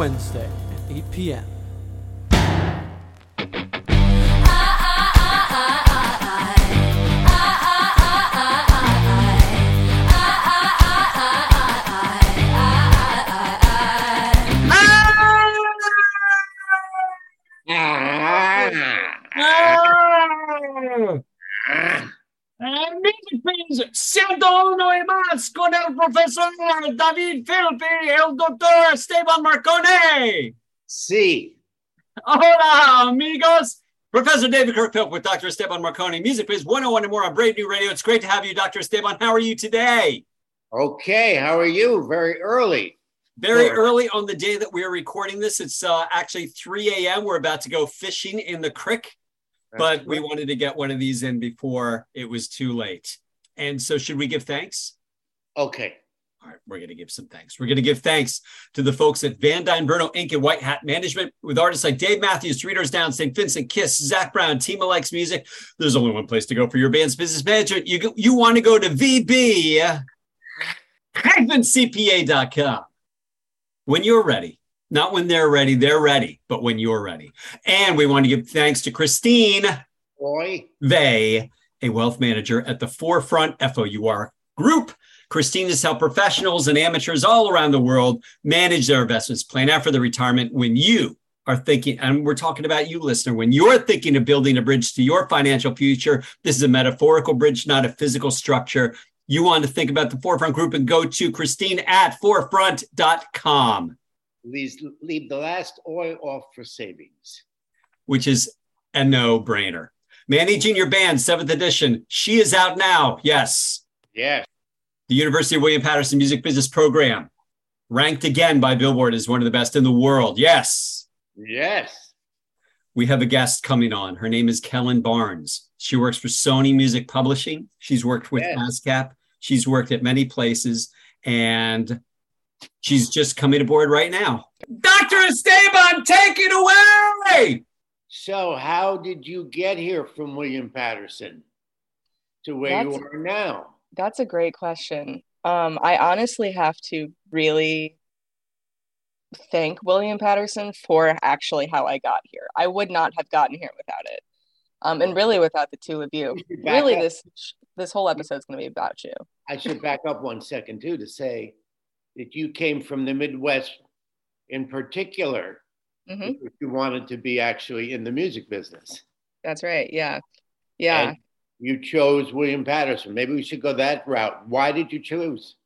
Wednesday at 8 p.m. Siento uno y más con el profesor David Philpi y el doctor Esteban Marcone. Sí. Hola, amigos. Professor David Kirk Philp with Dr. Esteban Marcone, Music Biz 101 and more on Brave New Radio. It's great to have you, Dr. Esteban. How are you today? Okay. How are you? Very early. Very Sure. early on the day that we are recording this. It's uh, actually 3 a.m. We're about to go fishing in the creek, but we wanted to get one of these in before it was too late. And so, should we give thanks? Okay. All right, we're going to give some thanks. We're going to give thanks to the folks at Van Dyne Bruno Inc. and White Hat Management with artists like Dave Matthews, Three Doors Down, St. Vincent, Kiss, Zac Brown, TimaLikesMusic. There's only one place to go for your band's business management. You, you want to go to VB-CPA.com when you're ready. Not when they're ready, they're ready, but when you're ready. And we want to give thanks to Christine Boy. they, a wealth manager at the Forefront FOUR Group. Christine has helped professionals and amateurs all around the world manage their investments, plan out for their retirement when you are thinking, and we're talking about you, listener, when you're thinking of building a bridge to your financial future, this is a metaphorical bridge, not a physical structure. You want to think about the Forefront Group and go to Christine at forefront.com, Please leave the last oil off for savings. which is a no brainer. Managing Your Band, seventh edition. She is out now. Yes. Yes. the University of William Paterson Music Business Program, ranked again by Billboard as one of the best in the world. Yes, Yes. we have a guest coming on. Her name is Kellyn Barnes. She works for Sony Music Publishing. She's worked with Yes. ASCAP. She's worked at many places, and she's just coming aboard right now. Dr. Esteban, take it away. So, how did you get here from William Paterson to where That's- you are now? That's a great question. Um, I honestly have to really thank William Paterson for actually how I got here. I would not have gotten here without it. Um, and really without the two of you. You should back Really up. this this whole episode is going to be about you. I should back up one second too to say that you came from the Midwest in particular. Mhm. because You wanted to be actually in the music business. That's right. Yeah. Yeah. And you chose William Paterson. Maybe we should go that route. Why did you choose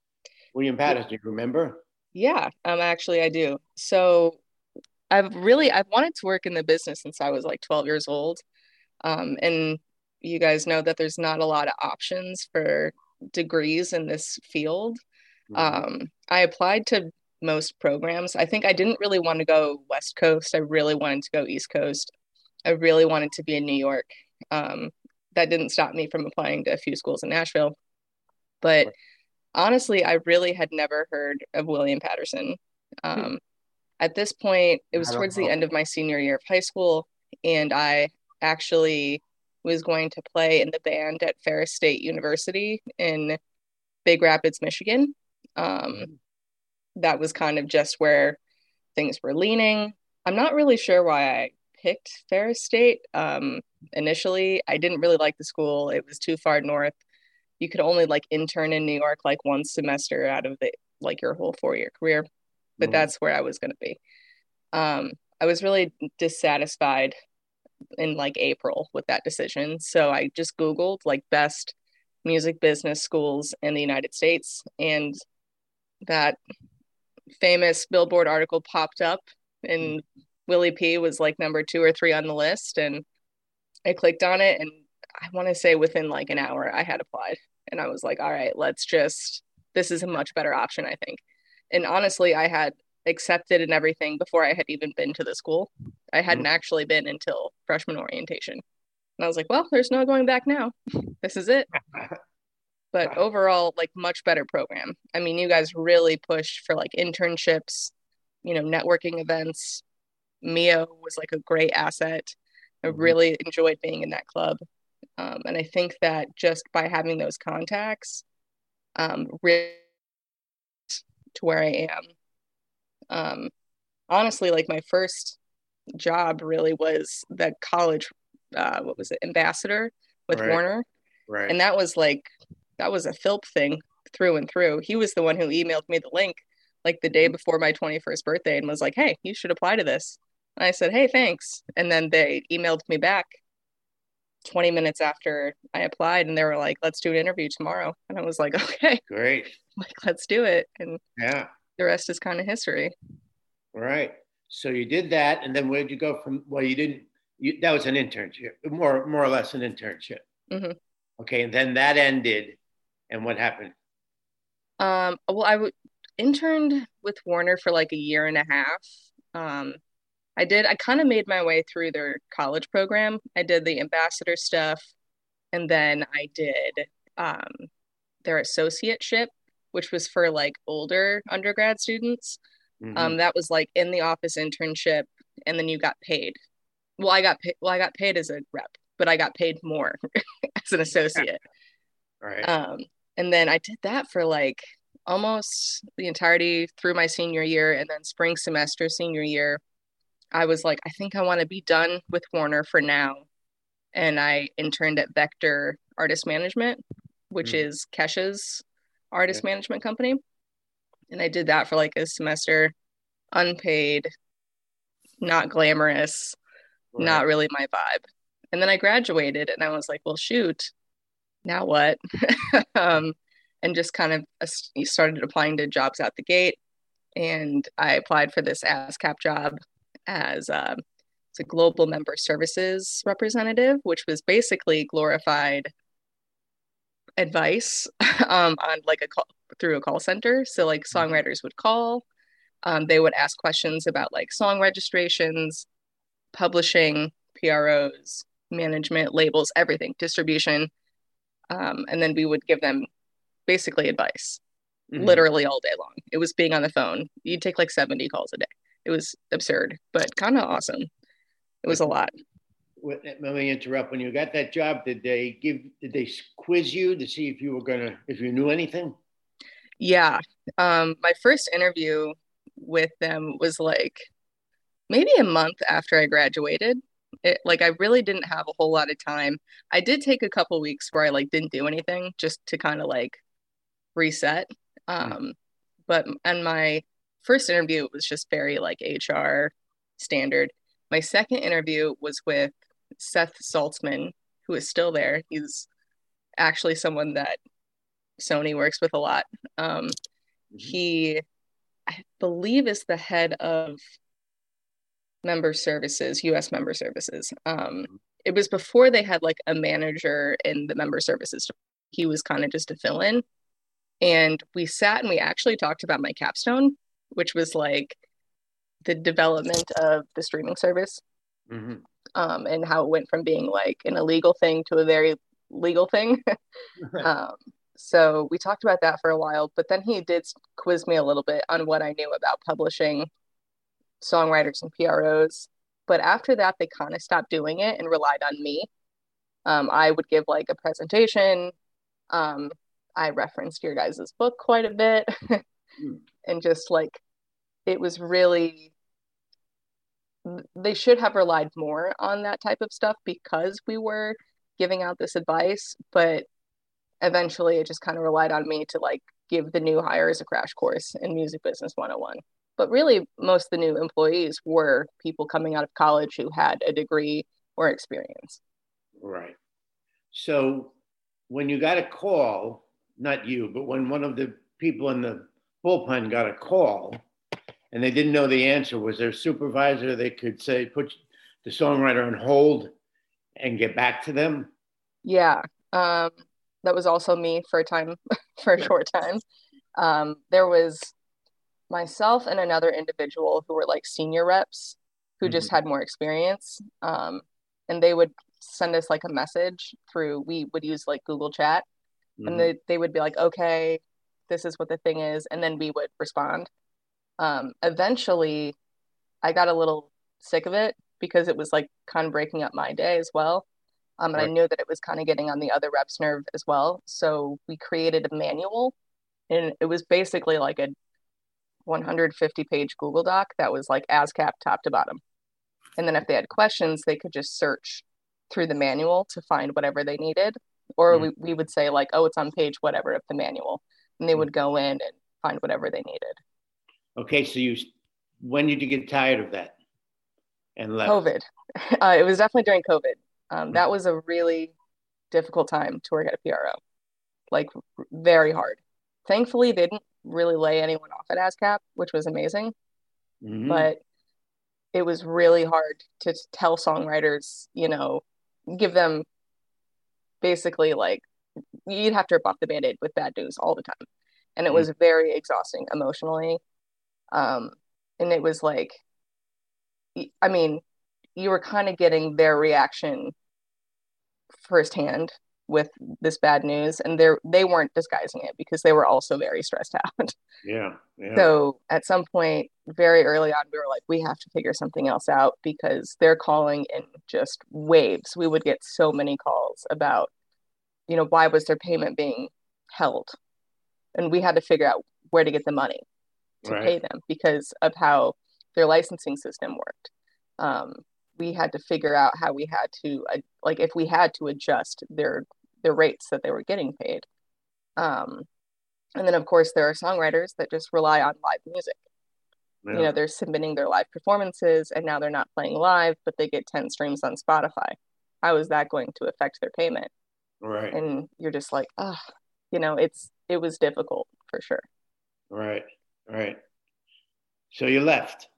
William Paterson? You remember? Yeah, um, actually, I do. So I've really I've wanted to work in the business since I was like 12 years old. Um, and you guys know that there's not a lot of options for degrees in this field. Um, I applied to most programs. I think I didn't really want to go West Coast. I really wanted to go East Coast. I really wanted to be in New York. Um, that didn't stop me from applying to a few schools in Nashville. But honestly, I really had never heard of William Paterson. Um, at this point, it was towards the end of my senior year of high school, and I actually was going to play in the band at Ferris State University in Big Rapids, Michigan. Um, that was kind of just where things were leaning. I'm not really sure why I picked Ferris State. Um, initially, I didn't really like the school. It was too far north. You could only like intern in New York like one semester out of the like your whole four year career. But Mhm. that's where I was going to be. Um, I was really dissatisfied in like April with that decision. So I just Googled like best music business schools in the United States and that famous Billboard article popped up and Willie P was like number two or three on the list. And I clicked on it, and I want to say within like an hour, I had applied. And I was like, all right, let's just, this is a much better option, I think. And honestly, I had accepted and everything before I had even been to the school. I hadn't mm-hmm. actually been until freshman orientation. And I was like, well, there's no going back now. This is it. but overall, like much better program. I mean, you guys really pushed for like internships, you know, networking events. Mio was like a great asset. I mm-hmm. really enjoyed being in that club. Um, and I think that just by having those contacts, um, really to where I am. Um, honestly, like my first job really was the college, uh, what was it, ambassador with right. Warner. Right. And that was like, that was a Philp thing through and through. He was the one who emailed me the link like the day before my 21st birthday and was like, hey, you should apply to this. And I said, hey, thanks. And then they emailed me back 20 minutes after I applied and they were like, let's do an interview tomorrow. And I was like, okay. Great. Like, let's do it. And yeah, the rest is kind of history. All right. So you did that. And then where did you go from? Well, you didn't, you, that was an internship, more, more or less an internship. Mm-hmm. Okay. And then that ended. And what happened? Um, well, I w- interned with Warner for like a year and a half. Um, I did, I kind of made my way through their college program. I did the ambassador stuff, and then I did um, their associateship, which was for like older undergrad students. Mm-hmm. Um, that was like in the office internship, and then you got paid. Well, I got paid. Well, I got paid as a rep, but I got paid more as an associate. Right. Um, and then I did that for like almost the entirety through my senior year, and then spring semester senior year I was like, I think I want to be done with Warner for now. And I interned at Vector Artist Management, which mm. is Kesha's artist yeah. management company. And I did that for like a semester, unpaid, not glamorous, right. not really my vibe. And then I graduated and I was like, well, shoot, now what? um, and just kind of started applying to jobs out the gate. And I applied for this ASCAP job as um, a global member services representative, which was basically glorified advice um, on like a call through a call center. So like mm-hmm. songwriters would call, um, they would ask questions about like song registrations, publishing, PROs, management, labels, everything, distribution, um, and then we would give them basically advice, mm-hmm. literally all day long. It was being on the phone. You'd take like seventy calls a day it was absurd, but kind of awesome. It was a lot. Let me interrupt. When you got that job, did they give? Did they quiz you to see if you were gonna, if you knew anything? Yeah. Um, my first interview with them was like maybe a month after I graduated. It, like I really didn't have a whole lot of time. I did take a couple weeks where I like didn't do anything just to kind of like reset. Hmm. Um, but and my first interview was just very like HR standard. My second interview was with Seth Saltzman, who is still there. He's actually someone that Sony works with a lot. Um, mm-hmm. He, I believe, is the head of member services, US member services. Um, mm-hmm. it was before they had like a manager in the member services. He was kind of just a fill in. And we sat and we actually talked about my capstone which was like the development of the streaming service mm-hmm. um, and how it went from being like an illegal thing to a very legal thing. um, so we talked about that for a while, but then he did quiz me a little bit on what I knew about publishing songwriters and PROs. But after that, they kind of stopped doing it and relied on me. Um, I would give like a presentation. Um, I referenced your guys' book quite a bit mm. and just like it was really they should have relied more on that type of stuff because we were giving out this advice but eventually it just kind of relied on me to like give the new hires a crash course in music business 101 but really most of the new employees were people coming out of college who had a degree or experience right so when you got a call not you but when one of the people in the bullpen got a call and they didn't know the answer, was there a supervisor they could say, put the songwriter on hold and get back to them? Yeah. Um, that was also me for a time, for a short time. Um, there was myself and another individual who were like senior reps who mm-hmm. just had more experience. Um, and they would send us like a message through, we would use like Google Chat, mm-hmm. and they, they would be like, okay, this is what the thing is. And then we would respond. Um, eventually, I got a little sick of it because it was like kind of breaking up my day as well. Um, and right. I knew that it was kind of getting on the other reps' nerve as well. So we created a manual, and it was basically like a 150 page Google Doc that was like ASCAP top to bottom. And then if they had questions, they could just search through the manual to find whatever they needed. Or mm. we, we would say, like, oh, it's on page whatever of the manual. And they mm. would go in and find whatever they needed. Okay. So you, when did you get tired of that and left? COVID. Uh, it was definitely during COVID. Um, that was a really difficult time to work at a PRO, like very hard. Thankfully, they didn't really lay anyone off at ASCAP, which was amazing. Mm-hmm. But it was really hard to tell songwriters, you know, give them basically like you'd have to rip off the band-aid with bad news all the time. And it mm-hmm. was very exhausting emotionally. Um, and it was like I mean, you were kind of getting their reaction firsthand with this bad news and they they weren't disguising it because they were also very stressed out. Yeah, yeah, so at some point very early on we were like we have to figure something else out because they're calling in just waves. We would get so many calls about you know why was their payment being held? And we had to figure out where to get the money to right. pay them because of how their licensing system worked. Um, we had to figure out how we had to uh, like if we had to adjust their their rates that they were getting paid. Um, and then of course there are songwriters that just rely on live music. Yeah. you know they're submitting their live performances and now they're not playing live but they get 10 streams on spotify. How is that going to affect their payment? Right. And you're just like ah oh, you know it's it was difficult for sure. Right right. So you left?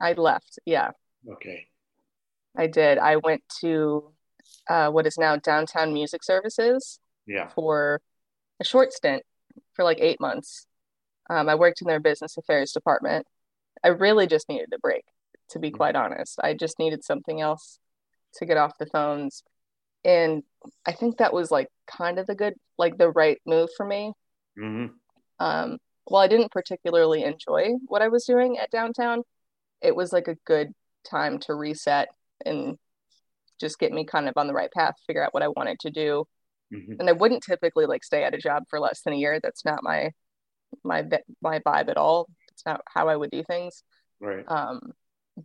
I left yeah. Okay I did. I went to uh, what is now Downtown Music Services. Yeah. For a short stint for like eight months. Um, I worked in their business affairs department. I really just needed a break, to be quite honest. I just needed something else to get off the phones. And I think that was like kind of the good, like the right move for me. Mm-hmm. Um, well, I didn't particularly enjoy what I was doing at downtown. It was like a good time to reset and just get me kind of on the right path, figure out what I wanted to do. Mm-hmm. And I wouldn't typically like stay at a job for less than a year. That's not my my my vibe at all. It's not how I would do things. Right. Um,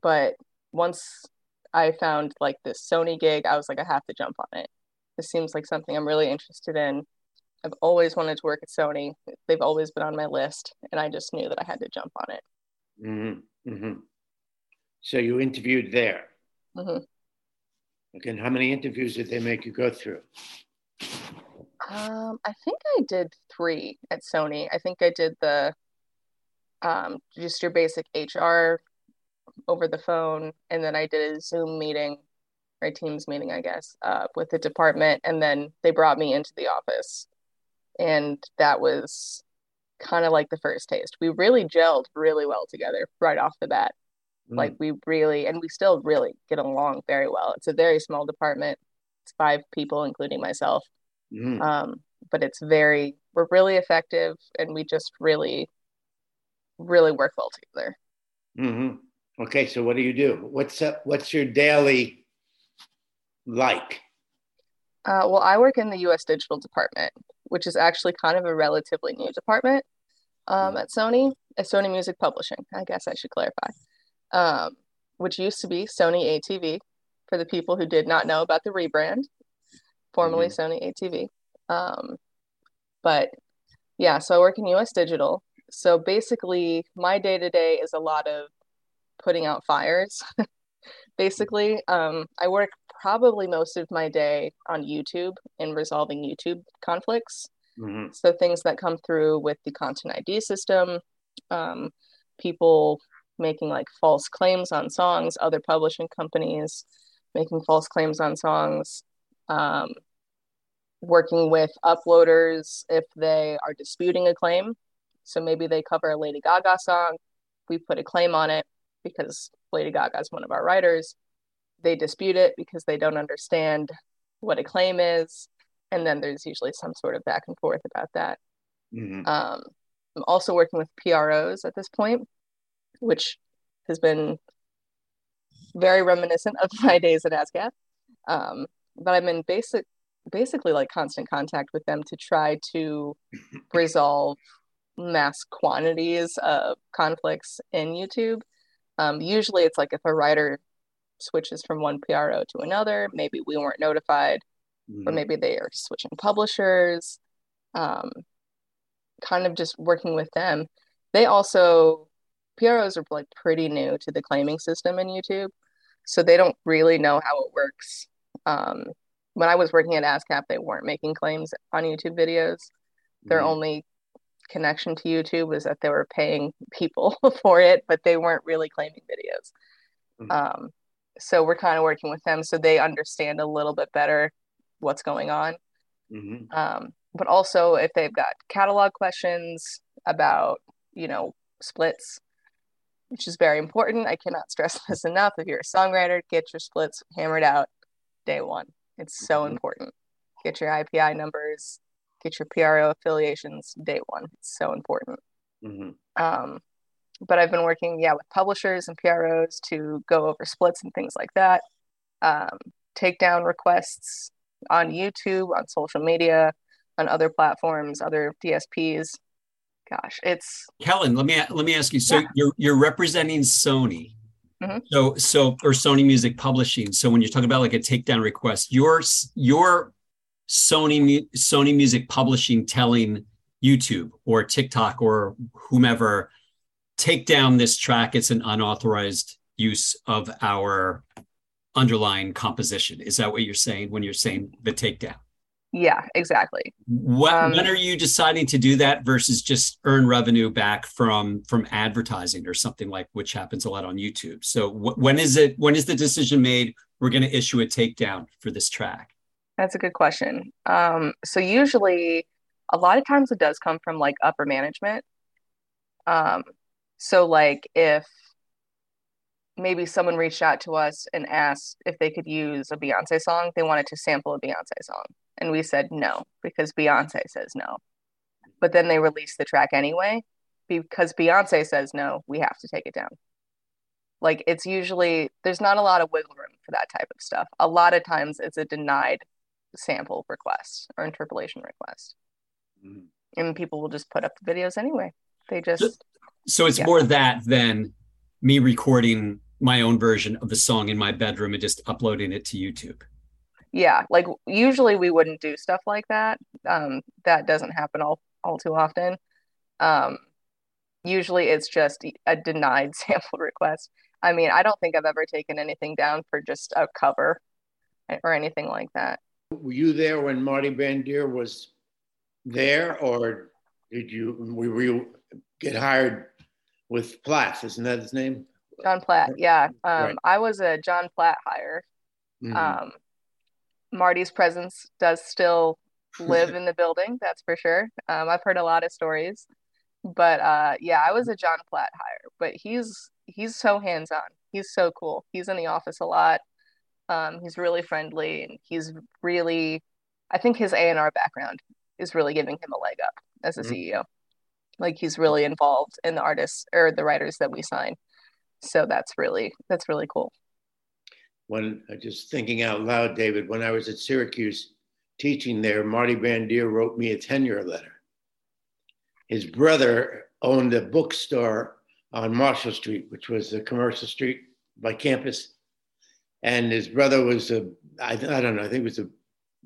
but once I found like this Sony gig, I was like, I have to jump on it. This seems like something I'm really interested in. I've always wanted to work at Sony. They've always been on my list, and I just knew that I had to jump on it. Mm-hmm. Mm-hmm. So you interviewed there. Mm-hmm. Okay, how many interviews did they make you go through? Um, I think I did three at Sony. I think I did the um, just your basic HR over the phone, and then I did a Zoom meeting or Teams meeting, I guess, uh, with the department, and then they brought me into the office, and that was kind of like the first taste. We really gelled really well together right off the bat. Mm. Like we really, and we still really get along very well. It's a very small department. It's five people, including myself. Mm. Um, but it's very, we're really effective and we just really, really work well together. Mm-hmm. Okay. So what do you do? What's up? What's your daily like? Uh, well, I work in the U.S. Digital Department, which is actually kind of a relatively new department um, mm. at Sony, at Sony Music Publishing. I guess I should clarify um, which used to be Sony ATV for the people who did not know about the rebrand, formerly mm-hmm. Sony ATV. Um, but yeah, so I work in US Digital. So basically, my day to day is a lot of putting out fires. basically, um, I work probably most of my day on YouTube and resolving YouTube conflicts. Mm-hmm. So things that come through with the content ID system, um, people making like false claims on songs, other publishing companies making false claims on songs, um, working with uploaders if they are disputing a claim. So maybe they cover a Lady Gaga song, we put a claim on it because Lady Gaga is one of our writers. They dispute it because they don't understand what a claim is. And then there's usually some sort of back and forth about that. Mm-hmm. Um, I'm also working with PROs at this point, which has been very reminiscent of my days at ASCAP. Um, but I'm in basic, basically like constant contact with them to try to resolve mass quantities of conflicts in YouTube. Um, usually it's like if a writer switches from one PRO to another, maybe we weren't notified, mm-hmm. or maybe they are switching publishers. Um, kind of just working with them. They also PROs are like pretty new to the claiming system in YouTube, so they don't really know how it works. Um, when I was working at ASCAP, they weren't making claims on YouTube videos. Their mm-hmm. only connection to YouTube was that they were paying people for it, but they weren't really claiming videos. Mm-hmm. Um, so we're kind of working with them so they understand a little bit better what's going on. Mm-hmm. Um, but also if they've got catalog questions about, you know, splits, which is very important. I cannot stress this enough. If you're a songwriter, get your splits hammered out day one. It's so mm-hmm. important. Get your IPI numbers, get your PRO affiliations day one. It's so important. Mm-hmm. Um, but I've been working, yeah, with publishers and PROs to go over splits and things like that. Um, take down requests on YouTube, on social media, on other platforms, other DSPs. Gosh, it's Kellyn. Let me let me ask you. So yeah. you're you're representing Sony. Mm-hmm. So so or Sony Music Publishing. So when you're talking about like a takedown request, your your Sony Sony Music Publishing telling YouTube or TikTok or whomever take down this track. It's an unauthorized use of our underlying composition. Is that what you're saying when you're saying the takedown? Yeah, exactly. What, um, when are you deciding to do that versus just earn revenue back from from advertising or something like which happens a lot on YouTube? So wh- when is it? When is the decision made? We're going to issue a takedown for this track. That's a good question. Um, so usually, a lot of times it does come from like upper management. Um, so like if maybe someone reached out to us and asked if they could use a Beyonce song, they wanted to sample a Beyonce song, and we said no because Beyonce says no. But then they released the track anyway because Beyonce says no. We have to take it down. Like it's usually there's not a lot of wiggle room for that type of stuff. A lot of times it's a denied sample request or interpolation request. Mm-hmm. And people will just put up the videos anyway. They just so, it's yeah. more that than me recording my own version of the song in my bedroom and just uploading it to YouTube. Yeah, like usually we wouldn't do stuff like that. Um, that doesn't happen all all too often. Um, usually it's just a denied sample request. I mean, I don't think I've ever taken anything down for just a cover or anything like that. Were you there when Marty Bandier was there, or did you were you get hired with Platt? Isn't that his name? John Platt. Yeah, um, right. I was a John Platt hire. Mm-hmm. Um, Marty's presence does still live in the building, that's for sure. Um, I've heard a lot of stories, but uh, yeah, I was a John Platt hire. But he's he's so hands on. He's so cool. He's in the office a lot. Um, he's really friendly and he's really, I think his A and R background is really giving him a leg up as a mm-hmm. CEO. Like he's really involved in the artists or the writers that we sign. So that's really that's really cool. When uh, just thinking out loud, David, when I was at Syracuse teaching there, Marty Bandier wrote me a tenure letter. His brother owned a bookstore on Marshall Street, which was a commercial street by campus and his brother was a I, I don't know I think was a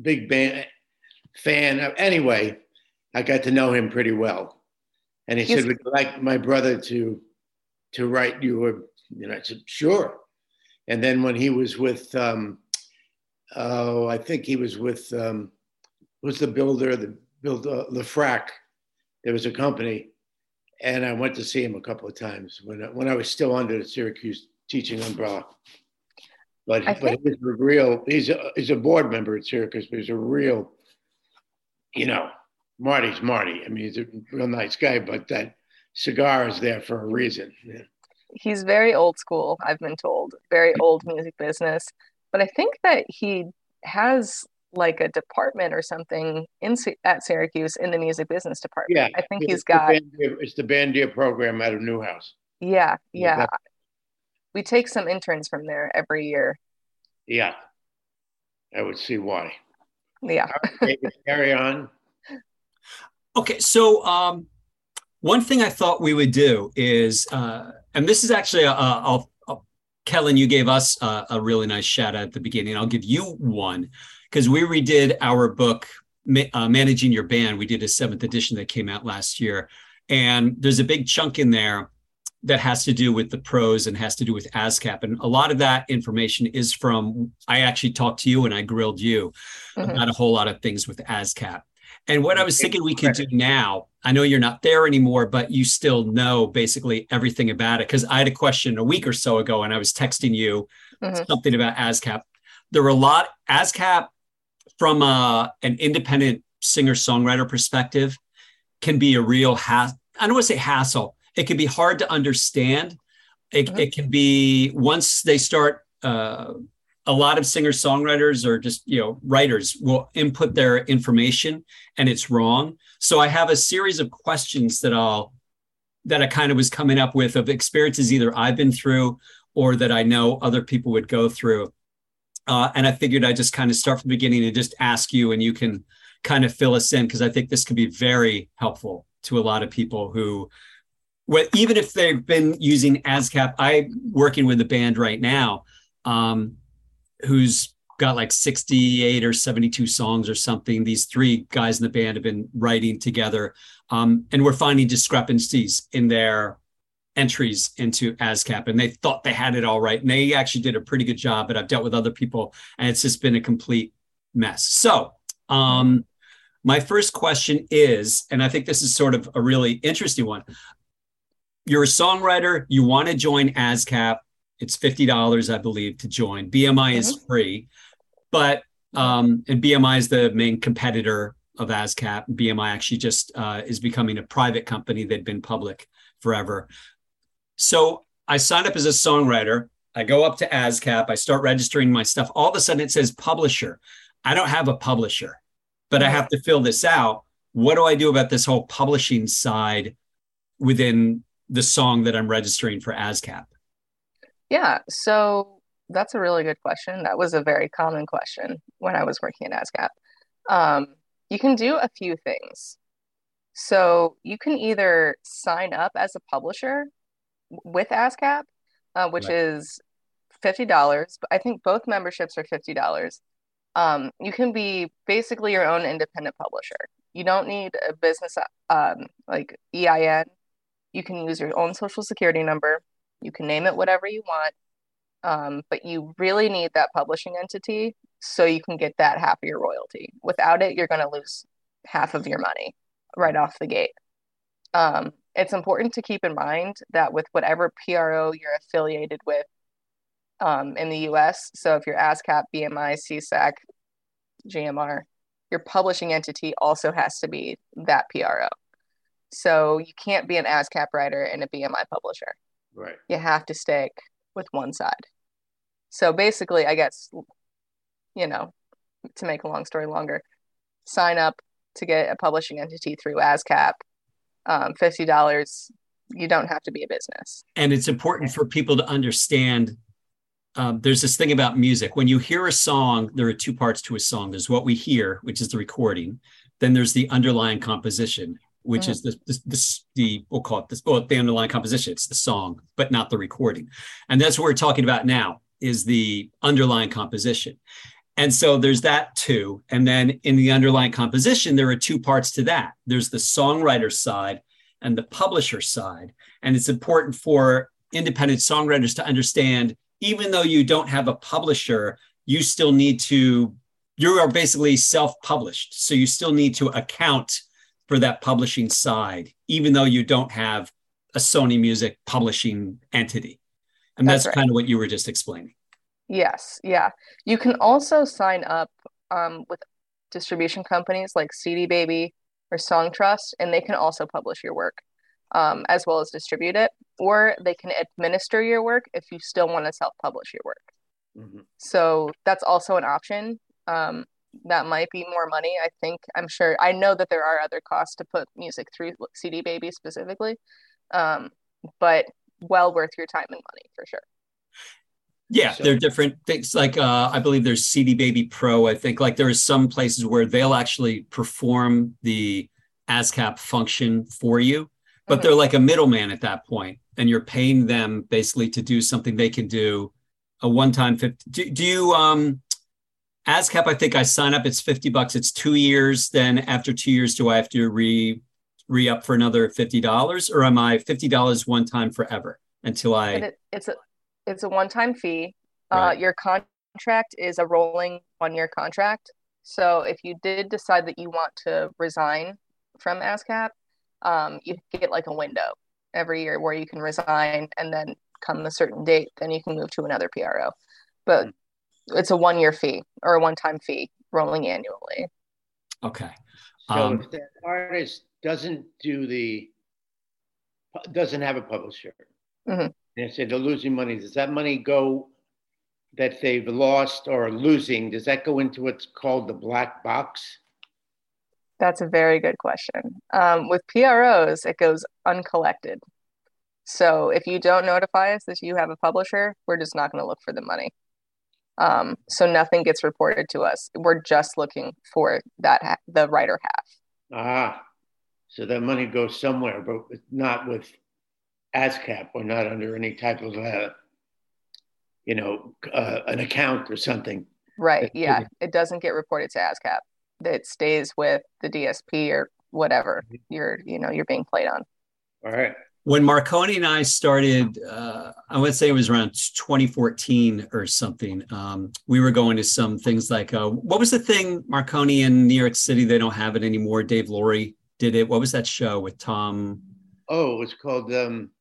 big band fan. Of, anyway, I got to know him pretty well, and he said, "Would you like my brother to to write you a?" You know, I said, "Sure." And then when he was with, um, oh, I think he was with um, was the builder, the builder, uh, Lefrak. There was a company, and I went to see him a couple of times when I, when I was still under the Syracuse teaching umbrella. But, I but he's a real he's a he's a board member at Syracuse, but he's a real, you know, Marty's Marty. I mean, he's a real nice guy, but that cigar is there for a reason. Yeah. He's very old school, I've been told, very old music business. But I think that he has like a department or something in at Syracuse in the music business department. Yeah, I think It's he's the got Bandier- it's the Bandier program out of Newhouse. yeah, Yeah, yeah. We take some interns from there every year. Yeah, I would see why. Yeah. David, carry on. Okay, so um, one thing I thought we would do is, uh, and this is actually, uh, I'll, I'll, Kellyn, you gave us uh, a really nice shout out at the beginning. I'll give you one because we redid our book, uh, Managing Your Band. We did a seventh edition that came out last year. And there's a big chunk in there that has to do with the pros and has to do with ASCAP. And a lot of that information is from, I actually talked to you and I grilled you Mhm. about a whole lot of things with ASCAP. And what I was thinking we could do now, I know you're not there anymore, but you still know basically everything about it. Because I had a question a week or so ago and I was texting you Mhm. something about ASCAP. There were a lot, ASCAP from uh, an independent singer songwriter perspective can be a real hassle. I don't want to say hassle. It can be hard to understand. It, Mhm. it can be once they start uh, a lot of singer songwriters or just you know writers will input their information and it's wrong. So i have a series of questions that i'll that i kind of was coming up with of experiences either i've been through or that i know other people would go through. Uh, and i figured i'd just kind of start from the beginning and just ask you and you can kind of fill us in because i think this could be very helpful to a lot of people who well, even if they've been using ASCAP, I'm working with a band right now um, who's got like 68 or 72 songs or something. These three guys in the band have been writing together, um, and we're finding discrepancies in their entries into ASCAP. And they thought they had it all right, and they actually did a pretty good job. But I've dealt with other people, and it's just been a complete mess. So, um, my first question is, and I think this is sort of a really interesting one. You're a songwriter, you want to join ASCAP. It's $50, I believe, to join. BMI is free, but um, and BMI is the main competitor of ASCAP. BMI actually just uh, is becoming a private company. They'd been public forever. So I sign up as a songwriter. I go up to ASCAP. I start registering my stuff. All of a sudden, it says publisher. I don't have a publisher, but I have to fill this out. What do I do about this whole publishing side within the song that I'm registering for ASCAP? Yeah, so that's a really good question. That was a very common question when I was working at ASCAP. Um, you can do a few things. So you can either sign up as a publisher with ASCAP, uh, which Right. is $50, I think both memberships are $50. Um, you can be basically your own independent publisher. You don't need a business um, like EIN. You can use your own social security number. You can name it whatever you want. Um, but you really need that publishing entity so you can get that half of your royalty. Without it, you're going to lose half of your money right off the gate. Um, it's important to keep in mind that with whatever PRO you're affiliated with um, in the US, so if you're ASCAP, BMI, SESAC, GMR, your publishing entity also has to be that PRO. So you can't be an ASCAP writer and a BMI publisher Right. you have to stick with one side. So basically, I guess, you know, to make a long story longer, sign up to get a publishing entity through ASCAP, um, $50. You don't have to be a business. and it's important for people to understand um, there's this thing about music when you hear a song there are two parts to a song there's what we hear which is the recording then there's the underlying composition which Mhm. is the, the, the, the we'll call it this well, the underlying composition. It's the song but not the recording. And that's what we're talking about now is the underlying composition. And so there's that too. And then in the underlying composition there are two parts to that. There's the songwriter side and the publisher side. And it's important for independent songwriters to understand even though you don't have a publisher you still need to you are basically self-published. So you still need to account for that publishing side, even though you don't have a Sony Music publishing entity. And that's, That's right. kind of what you were just explaining. Yes, yeah. You can also sign up um, with distribution companies like CD Baby or Songtrust, and they can also publish your work um, as well as distribute it, or they can administer your work if you still want to self-publish your work. Mhm. So that's also an option. Um, that might be more money. I think, I'm sure, I know that there are other costs to put music through CD Baby specifically, um, but well worth your time and money for sure. Yeah, So- they're different things. Like uh, I believe there's CD Baby Pro. I think like there are some places where they'll actually perform the ASCAP function for you, but Mhm. they're like a middleman at that point, and you're paying them basically to do something they can do. A one-time fifty. Do, do you um, ASCAP? I think I sign up. It's fifty bucks. It's two years. Then after two years, do I have to re re up for another fifty dollars, or am I fifty dollars one time forever until I? It, it's a it's a one-time fee. Uh, your contract is a rolling one-year contract. So if you did decide that you want to resign from ASCAP, um, you get like a window every year where you can resign, and then come a certain date, then you can move to another PRO. But it's a one-year fee or a one-time fee rolling annually. Okay. So Um, if that artist doesn't do the, doesn't have a publisher, Mhm. and say they're losing money, does that money go that they've lost or losing? Does that go into what's called the black box? That's a very good question. Um, with PROs, it goes uncollected. So if you don't notify us that you have a publisher, we're just not going to look for the money. Um, so nothing gets reported to us. We're just looking for that ha- the writer half. Ah, so that money goes somewhere, but not with ASCAP or not under any type of, uh, you know, uh, an account or something. Right? Yeah, it doesn't get reported to ASCAP. It stays with the DSP or whatever you're you know you're being played on. All right. When Marcone and I started, uh, I would say it was around 2014 or something. Um, we were going to some things like uh, what was the thing Marcone in New York City? They don't have it anymore. Dave Laurie did it. What was that show with Tom? Oh, it's called, um,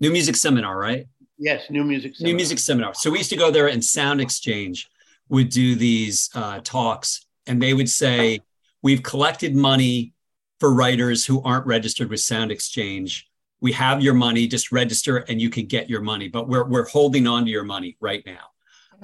New Music Seminar, right? yes, New Music. New Seminar. Music Seminar. So we used to go there, and SoundExchange would do these uh, talks, and they would say, "We've collected money for writers who aren't registered with SoundExchange. We have your money. Just register, and you can get your money. But we're we're holding on to your money right now."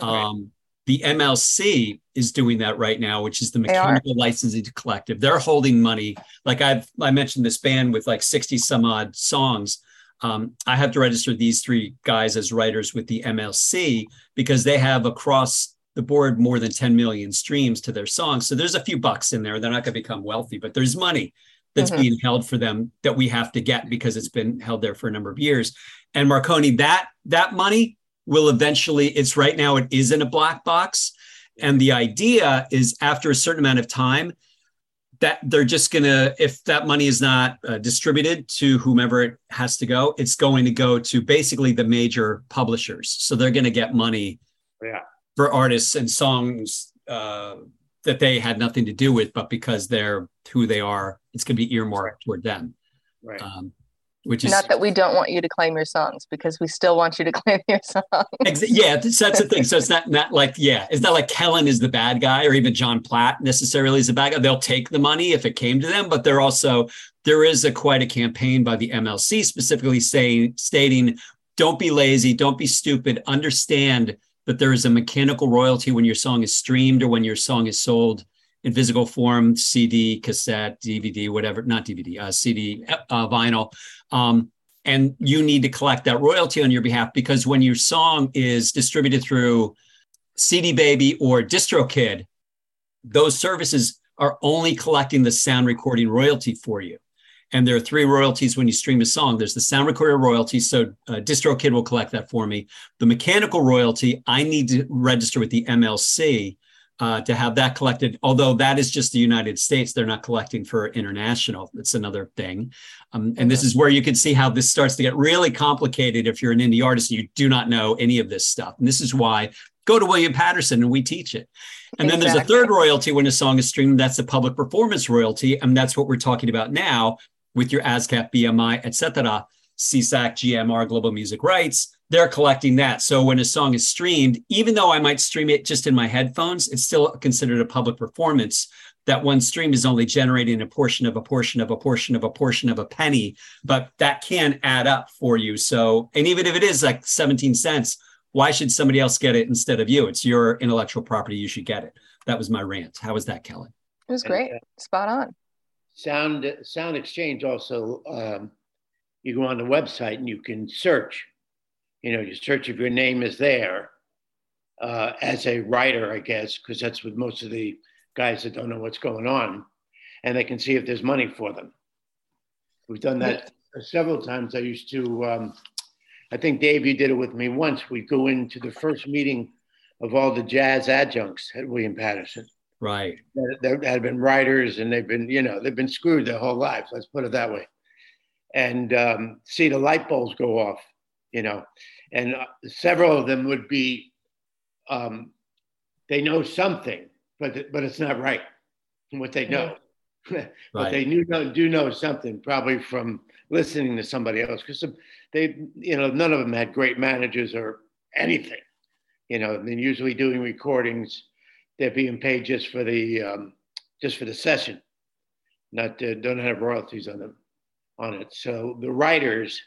Um, the MLC is doing that right now, which is the Mechanical Licensing Collective. They're holding money. Like I've I mentioned this band with like 60 some odd songs. Um, I have to register these three guys as writers with the MLC because they have across the board more than 10 million streams to their songs. So there's a few bucks in there. They're not going to become wealthy, but there's money that's Mhm. being held for them that we have to get because it's been held there for a number of years. And Marcone, that that money will eventually, it's right now, it is in a black box. And the idea is after a certain amount of time, that they're just going to, if that money is not uh, distributed to whomever it has to go, it's going to go to basically the major publishers. So they're going to get money Yeah. for artists and songs uh, that they had nothing to do with, but because they're who they are, it's going to be earmarked toward them. Right. Um, which is Not that we don't want you to claim your songs because we still want you to claim your songs. Ex- yeah, th- so that's the thing. So it's not not like yeah, it's not like Kellyn is the bad guy or even John Platt necessarily is the bad guy. They'll take the money if it came to them, but they're also there is a quite a campaign by the MLC specifically saying stating, don't be lazy, don't be stupid, understand that there is a mechanical royalty when your song is streamed or when your song is sold in physical form, CD, cassette, DVD, whatever, not DVD, uh, CD, uh, vinyl. Um, and you need to collect that royalty on your behalf because when your song is distributed through CD Baby or DistroKid, those services are only collecting the sound recording royalty for you. And there are three royalties when you stream a song. There's the sound recorder royalty, so uh, DistroKid will collect that for me. The mechanical royalty, I need to register with the MLC uh, to have that collected. Although that is just the United States, they're not collecting for international. It's another thing. Um, and this is where you can see how this starts to get really complicated if you're an indie artist and you do not know any of this stuff. And this is why go to William Paterson and we teach it. And then there's a third royalty when a song is streamed. That's the public performance royalty. And that's what we're talking about now with your ASCAP, BMI, et cetera, SESAC, GMR, Global Music Rights. They're collecting that. So when a song is streamed, even though I might stream it just in my headphones, it's still considered a public performance. That one stream is only generating a portion of a portion of a portion of a portion of a penny, but that can add up for you. So, and even if it is like 17 cents, why should somebody else get it instead of you? It's your intellectual property. You should get it. That was my rant. How was that, Kelly? It was great. Spot on. Sound SoundExchange also. Um, you go on the website and you can search. You know, you search if your name is there uh, as a writer, I guess, because that's what most of the guys that don't know what's going on, and they can see if there's money for them. We've done that several times. I used to. Um, I think Dave, you did it with me once. We go into the first meeting of all the jazz adjuncts at William Paterson Right. There had been writers and they've been, you know, they've been screwed their whole lives. Let's put it that way. And um, see the light bulbs go off, you know, and uh, several of them would be, um, they know something, but but it's not right what they know. but Right. they knew do know something probably from listening to somebody else because they, you know, none of them had great managers or anything. You know, and then usually doing recordings they're being paid just for the um, just for the session, not uh, don't have royalties on them on it. So the writers,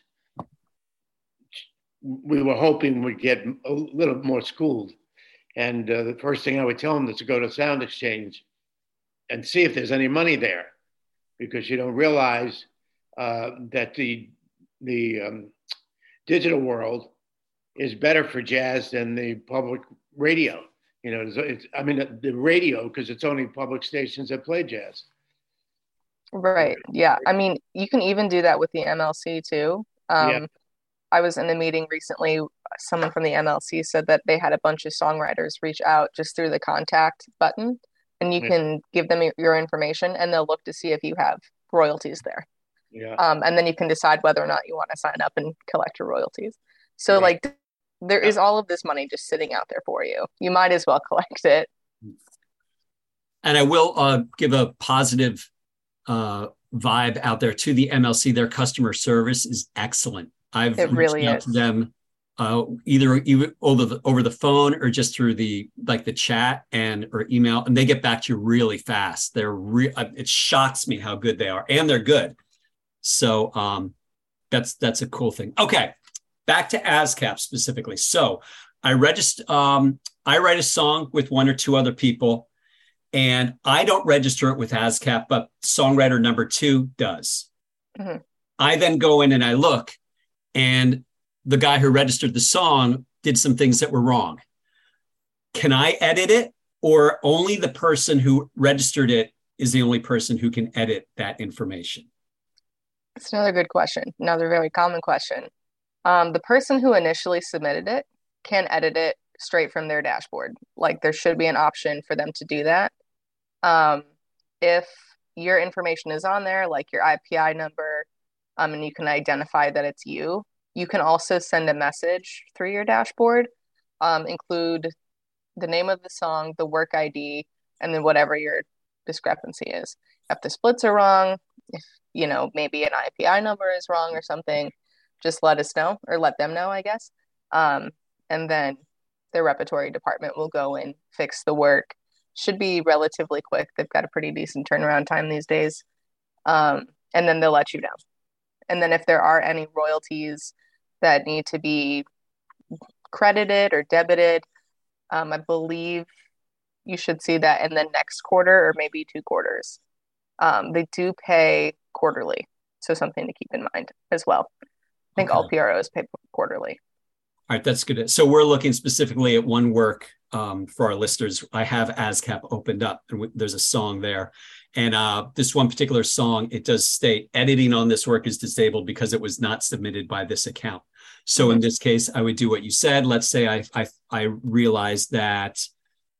we were hoping would get a little more schooled. And uh, the first thing I would tell them is to go to SoundExchange and see if there's any money there, because you don't realize uh, that the the um, digital world is better for jazz than the public radio. You know, it's, it's I mean the radio because it's only public stations that play jazz. Right. Yeah. I mean, you can even do that with the MLC too. Um, Yeah. I was in a meeting recently. Someone from the MLC said that they had a bunch of songwriters reach out just through the contact button, and you Yeah. can give them your- information, and they'll look to see if you have royalties there. Yeah, Um, and then you can decide whether or not you want to sign up and collect your royalties. So, Right. like, there is all of this money just sitting out there for you. You might as well collect it. And I will uh, give a positive uh, vibe out there to the MLC. Their customer service is excellent. I've It reached really out is. to them uh, either over the over the phone or just through the like the chat and or email, and they get back to you really fast. They're re- uh, it shocks me how good they are, and they're good. So um, that's that's a cool thing. Okay, back to ASCAP specifically. So I register. Um, I write a song with one or two other people, and I don't register it with ASCAP, but songwriter number two does. Mhm. I then go in and I look, and the guy who registered the song did some things that were wrong. Can I edit it, or only the person who registered it is the only person who can edit that information? That's another good question. Another very common question. Um, the person who initially submitted it can edit it straight from their dashboard. Like there should be an option for them to do that. Um, if your information is on there, like your IPI number, um, and you can identify that it's you, you can also send a message through your dashboard, um, include the name of the song, the work ID, and then whatever your discrepancy is. If the splits are wrong, if you know maybe an IPI number is wrong or something, just let us know or let them know, I guess. Um, and then the repertory department will go and fix the work. Should be relatively quick. They've got a pretty decent turnaround time these days. Um, and then they'll let you know. And then if there are any royalties that need to be credited or debited, um, I believe you should see that in the next quarter or maybe two quarters. Um, they do pay quarterly, so something to keep in mind as well. I think all Okay. PROs pay quarterly. All right, that's good. So we're looking specifically at one work um, for our listeners. I have ASCAP opened up, and w- there's a song there. And uh, this one particular song, it does state editing on this work is disabled because it was not submitted by this account. So in this case, I would do what you said. Let's say I I, I realize that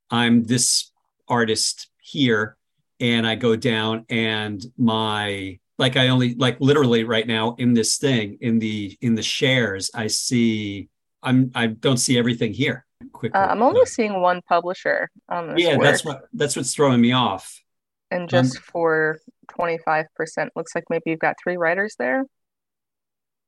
I'm this artist here, and I go down and my like I only like literally right now in this thing in the in the shares I see I'm I don't see everything here. quick. Uh, I'm only seeing one publisher on this. Yeah, work, that's what that's what's throwing me off. and just for 25%, looks like maybe you've got three writers there.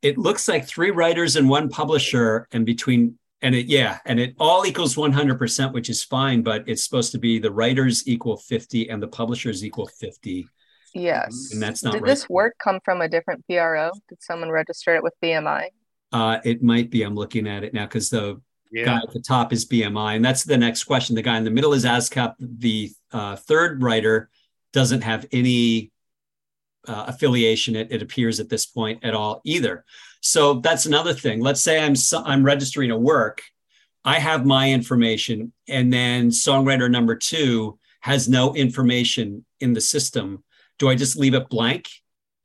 It looks like three writers and one publisher, and between and it yeah, and it all equals 100%, which is fine, but it's supposed to be the writers equal 50 and the publishers equal 50. Yes. And that's not Did right. this work come from a different PRO? Did someone register it with BMI? Uh, it might be. I'm looking at it now because the Yeah. guy at the top is BMI, and that's the next question. The guy in the middle is ASCAP. The uh, third writer doesn't have any uh, affiliation. It, it appears at this point at all either. So that's another thing. Let's say I'm I'm registering a work. I have my information, and then songwriter number two has no information in the system. Do I just leave it blank?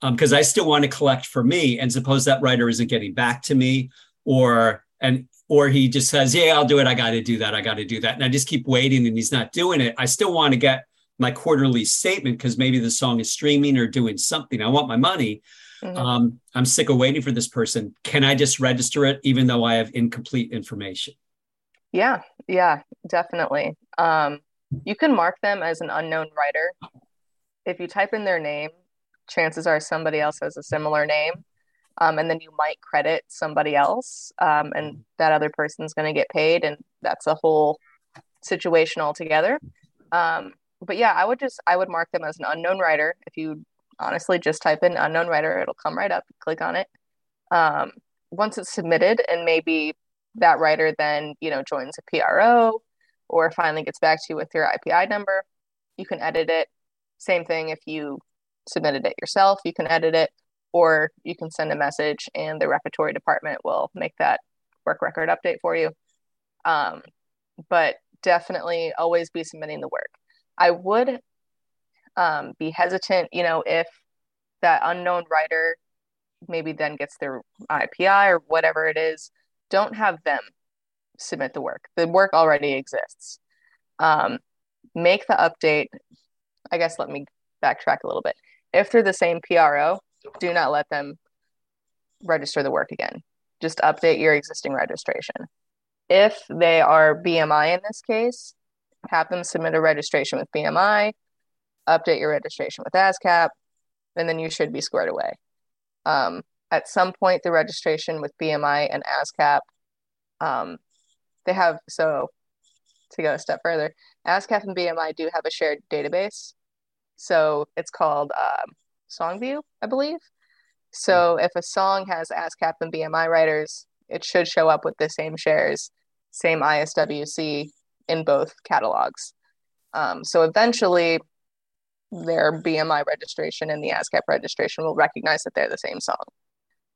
Because I still want to collect for me, and suppose that writer isn't getting back to me, or and or he just says, "Yeah, I'll do it. I got to do that. I got to do that," and I just keep waiting, and he's not doing it. I still want to get my quarterly statement because maybe the song is streaming or doing something. I want my money. Mhm. Um, I'm sick of waiting for this person. Can I just register it even though I have incomplete information? Yeah, yeah, definitely. Um, you can mark them as an unknown writer. If you type in their name, chances are somebody else has a similar name. Um, and then you might credit somebody else, um, and that other person's going to get paid, and that's a whole situation altogether. Um, but yeah, I would just I would mark them as an unknown writer. If you honestly just type in unknown writer, it'll come right up. Click on it. Um, once it's submitted, and maybe that writer then you know joins a PRO or finally gets back to you with your IPI number, you can edit it. Same thing if you submitted it yourself, you can edit it, or you can send a message and the repertory department will make that work record update for you. Um, but definitely always be submitting the work. I would um, be hesitant, you know, if that unknown writer maybe then gets their IPI or whatever it is, don't have them submit the work. The work already exists. Um, make the update. I guess let me backtrack a little bit. If they're the same PRO, do not let them register the work again. Just update your existing registration. If they are BMI in this case, have them submit a registration with BMI, update your registration with ASCAP, and then you should be squared away. Um, at some point, the registration with BMI and ASCAP, um, they have so to go a step further, ASCAP and BMI do have a shared database. So it's called um, SongView, I believe. So if a song has ASCAP and BMI writers, it should show up with the same shares, same ISWC in both catalogs. Um, so eventually, their BMI registration and the ASCAP registration will recognize that they're the same song.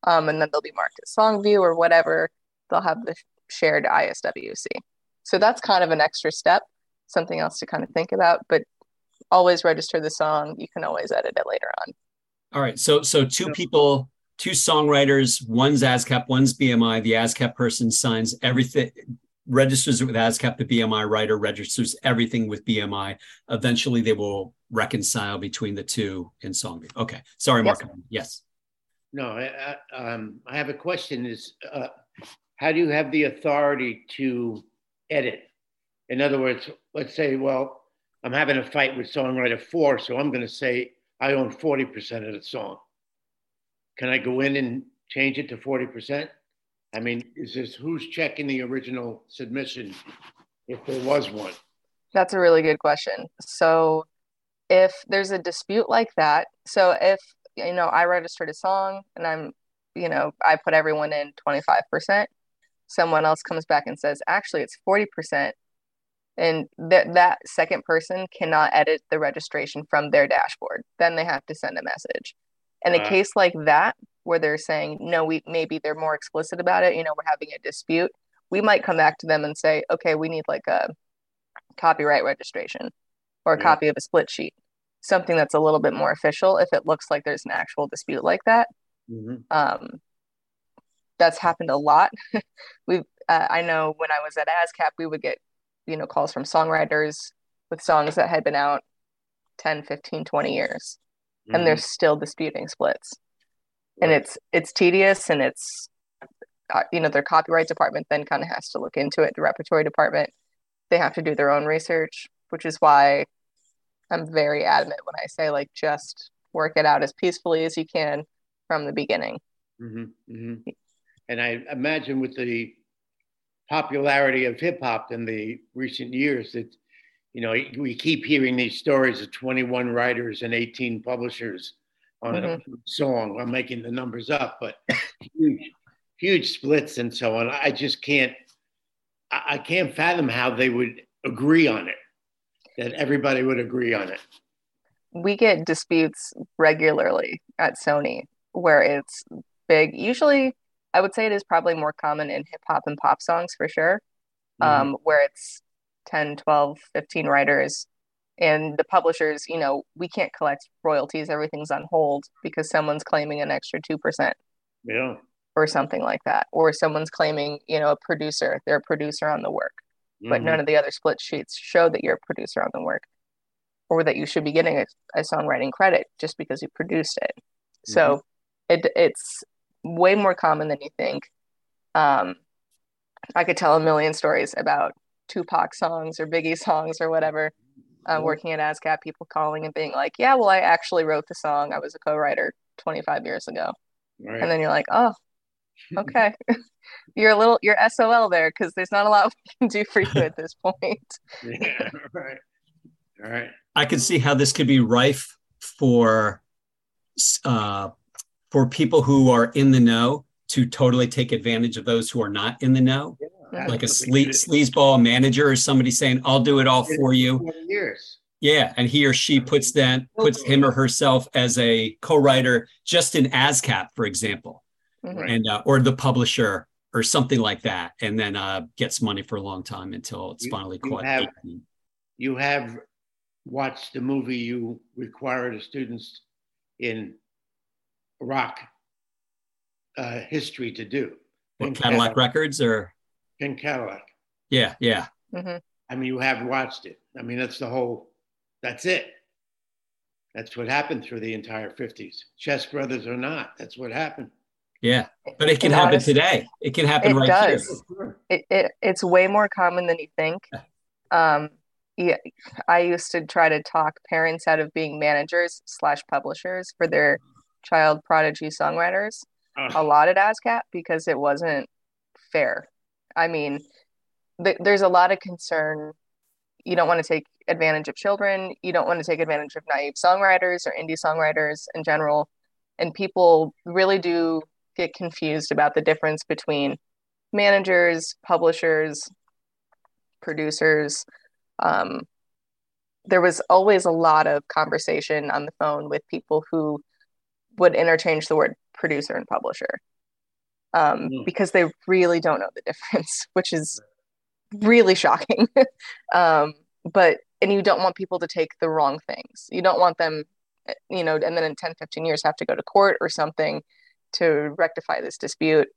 Um, and then they'll be marked as SongView or whatever. They'll have the shared ISWC. So that's kind of an extra step, something else to kind of think about. But always register the song. You can always edit it later on. All right. So so two people, two songwriters, one's ASCAP, one's BMI. The ASCAP person signs everything, registers it with ASCAP. The BMI writer registers everything with BMI. Eventually, they will reconcile between the two in SongView. Okay. Sorry, Yes. Mark. Yes. No, I, I, um, I have a question is, uh, how do you have the authority to edit? In other words, let's say, well, I'm having a fight with songwriter four, so I'm gonna say I own forty percent of the song. Can I go in and change it to forty percent? I mean, is this, who's checking the original submission if there was one? That's a really good question. So if there's a dispute like that, so if you know I registered a song and I'm, you know, I put everyone in 25%, someone else comes back and says, actually it's 40%, and that that second person cannot edit the registration from their dashboard. Then they have to send a message. In a Ah. case like that, where they're saying, no, we maybe they're more explicit about it, you know, we're having a dispute, we might come back to them and say, okay, we need like a copyright registration or a copy of a split sheet, something that's a little bit more official if it looks like there's an actual dispute like that. Mhm. Um, that's happened a lot. We've, uh, I know when I was at ASCAP, we would get, you know, calls from songwriters with songs that had been out 10, 15, 20 years, and they're still disputing splits. And it's it's tedious and it's uh, you know, their copyright department then kind of has to look into it. The repertory department, they have to do their own research, which is why I'm very adamant when I say like just work it out as peacefully as you can from the beginning. Mm-hmm, mm-hmm. And I imagine with the popularity of hip hop in the recent years that you know we keep hearing these stories of 21 writers and 18 publishers on mm-hmm. a song. I'm making the numbers up, but huge, huge splits and so on. I just can't, I can't fathom how they would agree on it. That everybody would agree on it. We get disputes regularly at Sony where it's big. Usually, I would say it is probably more common in hip hop and pop songs for sure, mm-hmm. um, where it's 10, 12, 15 writers and the publishers you know we can't collect royalties everything's on hold because someone's claiming an extra 2% yeah or something like that or someone's claiming you know a producer they're a producer on the work mm-hmm. but none of the other split sheets show that you're a producer on the work or that you should be getting a, a songwriting credit just because you produced it mm-hmm. so it, it's way more common than you think um, i could tell a million stories about tupac songs or biggie songs or whatever uh, working at ASCAP, people calling and being like, "Yeah, well, I actually wrote the song. I was a co-writer 25 years ago," right. and then you're like, "Oh, okay, you're a little you're SOL there because there's not a lot we can do for you at this point." yeah, right, all right. I can see how this could be rife for uh, for people who are in the know to totally take advantage of those who are not in the know. Yeah like a sle- sleazeball manager or somebody saying, "I'll do it all for you." Years. Yeah, and he or she puts that puts him or herself as a co-writer just in ASCAP, for example, mm-hmm. and uh, or the publisher or something like that, and then uh, gets money for a long time until it's you, finally you caught. Have, you have watched the movie you require the students in rock uh, history to do. What, Cadillac Records or Ken Cadillac. Yeah, yeah. Mm-hmm. I mean, you have watched it. I mean, that's the whole. That's it. That's what happened through the entire 50s. Chess Brothers or not, that's what happened. Yeah, but it can happen honest, today. It can happen it right does. here. It, it, it's way more common than you think. Um, yeah, I used to try to talk parents out of being managers slash publishers for their child prodigy songwriters uh, a lot at ASCAP because it wasn't fair. I mean, th- there's a lot of concern. You don't want to take advantage of children. You don't want to take advantage of naive songwriters or indie songwriters in general. And people really do get confused about the difference between managers, publishers, producers. Um, there was always a lot of conversation on the phone with people who would interchange the word producer and publisher um, mm. because they really don't know the difference, which is really shocking. um, but, and you don't want people to take the wrong things. You don't want them, eh, you know, and then in 10, 15 years have to go to court or something to rectify this dispute.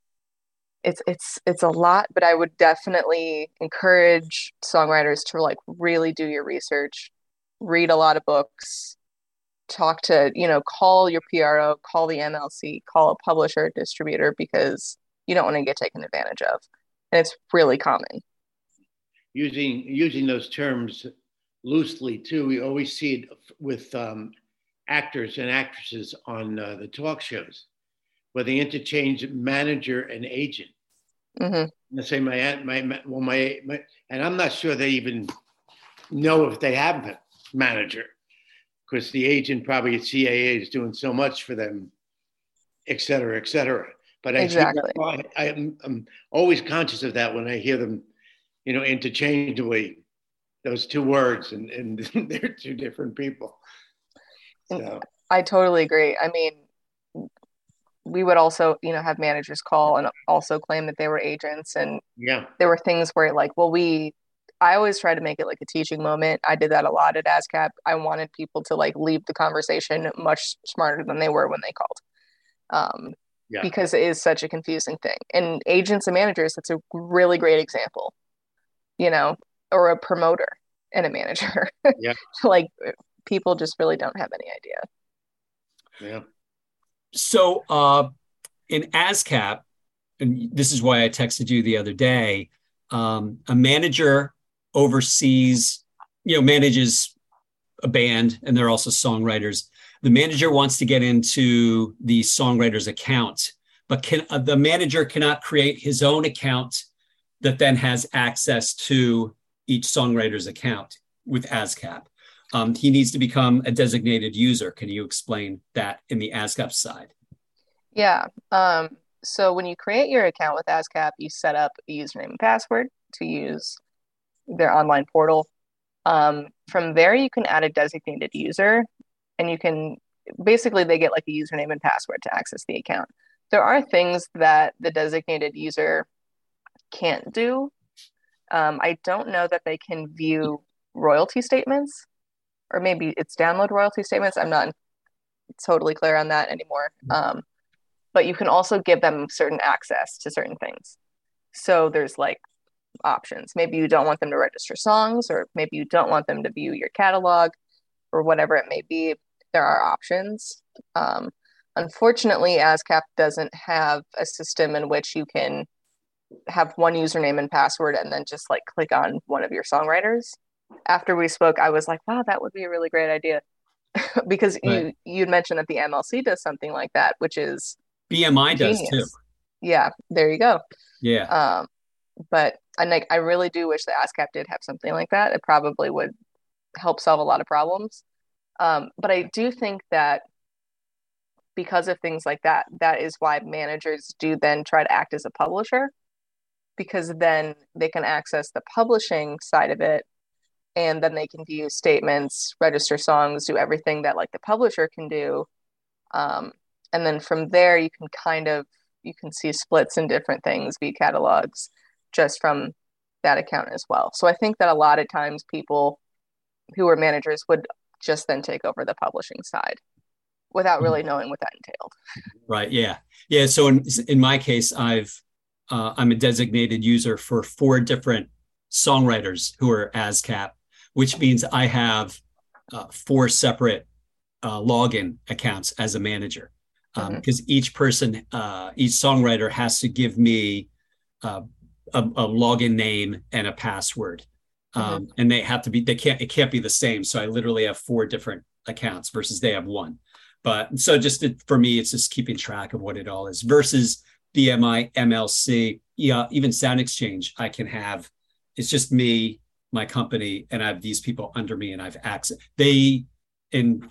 It's, it's, it's a lot, but I would definitely encourage songwriters to like really do your research, read a lot of books, talk to you know call your pro call the mlc call a publisher distributor because you don't want to get taken advantage of. And it's really common. Using using those terms loosely too we always see it with um, actors and actresses on uh, the talk shows where they interchange manager and agent. Mm-hmm. say my, my my well my, my and i'm not sure they even know if they have a manager because the agent probably at CAA is doing so much for them, et cetera, et cetera. But I exactly. I, am I'm always conscious of that when I hear them, you know, interchangeably, those two words, and, and they're two different people. Mm, so. I totally agree. I mean, we would also, you know, have managers call and also claim that they were agents. And yeah, there were things where like, well, we I always try to make it like a teaching moment. I did that a lot at ASCAP. I wanted people to like leave the conversation much smarter than they were when they called. Um, yeah. because it is such a confusing thing. And agents and managers, that's a really great example, you know, or a promoter and a manager. Yeah. like people just really don't have any idea. Yeah. So uh, in ASCAP, and this is why I texted you the other day. Um, a manager oversees, you know, manages a band, and they're also songwriters. The manager wants to get into the songwriter's account, but can uh, the manager cannot create his own account that then has access to each songwriter's account with ASCAP. Um, he needs to become a designated user. Can you explain that in the ASCAP side? Yeah. Um, so when you create your account with ASCAP, you set up a username and password to use their online portal. Um, from there, you can add a designated user, and you can basically they get like a username and password to access the account. There are things that the designated user can't do. Um, I don't know that they can view royalty statements, or maybe it's download royalty statements. I'm not totally clear on that anymore. Um, but you can also give them certain access to certain things. So there's like options. Maybe you don't want them to register songs, or maybe you don't want them to view your catalog, or whatever it may be. There are options. Um, unfortunately, ASCAP doesn't have a system in which you can have one username and password and then just like click on one of your songwriters. After we spoke, I was like, wow, that would be a really great idea. because right. you you'd mentioned that the MLC does something like that, which is BMI genius. does too. Yeah, there you go. Yeah. Um, but I like I really do wish the ASCAP did have something like that. It probably would help solve a lot of problems. Um, but I do think that because of things like that, that is why managers do then try to act as a publisher because then they can access the publishing side of it and then they can view statements, register songs, do everything that like the publisher can do. Um, and then from there you can kind of you can see splits in different things via catalogs just from that account as well so i think that a lot of times people who are managers would just then take over the publishing side without mm-hmm. really knowing what that entailed right yeah yeah so in, in my case i've uh, i'm a designated user for four different songwriters who are ascap which means i have uh, four separate uh, login accounts as a manager because um, mm-hmm. each person, uh, each songwriter has to give me uh, a, a, login name and a password, um, mm-hmm. and they have to be they can't it can't be the same. So I literally have four different accounts versus they have one. But so just to, for me, it's just keeping track of what it all is versus BMI, MLC, yeah, even SoundExchange. I can have it's just me, my company, and I have these people under me, and I've access. They and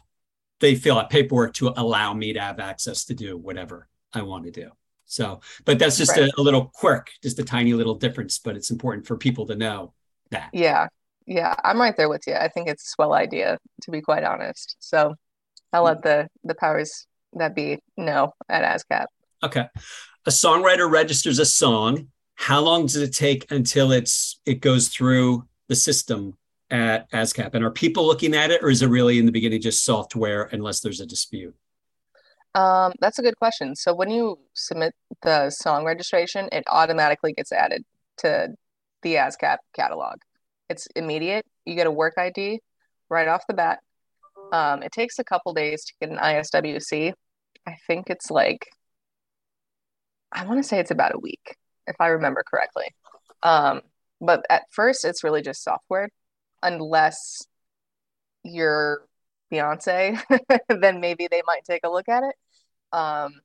they fill out paperwork to allow me to have access to do whatever I want to do. So, but that's just right. a, a, little quirk, just a tiny little difference, but it's important for people to know that. Yeah. Yeah. I'm right there with you. I think it's a swell idea, to be quite honest. So I'll mm. let the, the powers that be know at ASCAP. Okay. A songwriter registers a song. How long does it take until it's it goes through the system at ASCAP? And are people looking at it, or is it really in the beginning just software unless there's a dispute? Um, that's a good question. So when you submit the song registration, it automatically gets added to the ASCAP catalog. It's immediate. You get a work ID right off the bat. Um, it takes a couple days to get an ISWC. I think it's like, I want to say it's about a week, if I remember correctly. Um, but at first, it's really just software unless you're Beyonce, then maybe they might take a look at it. Um,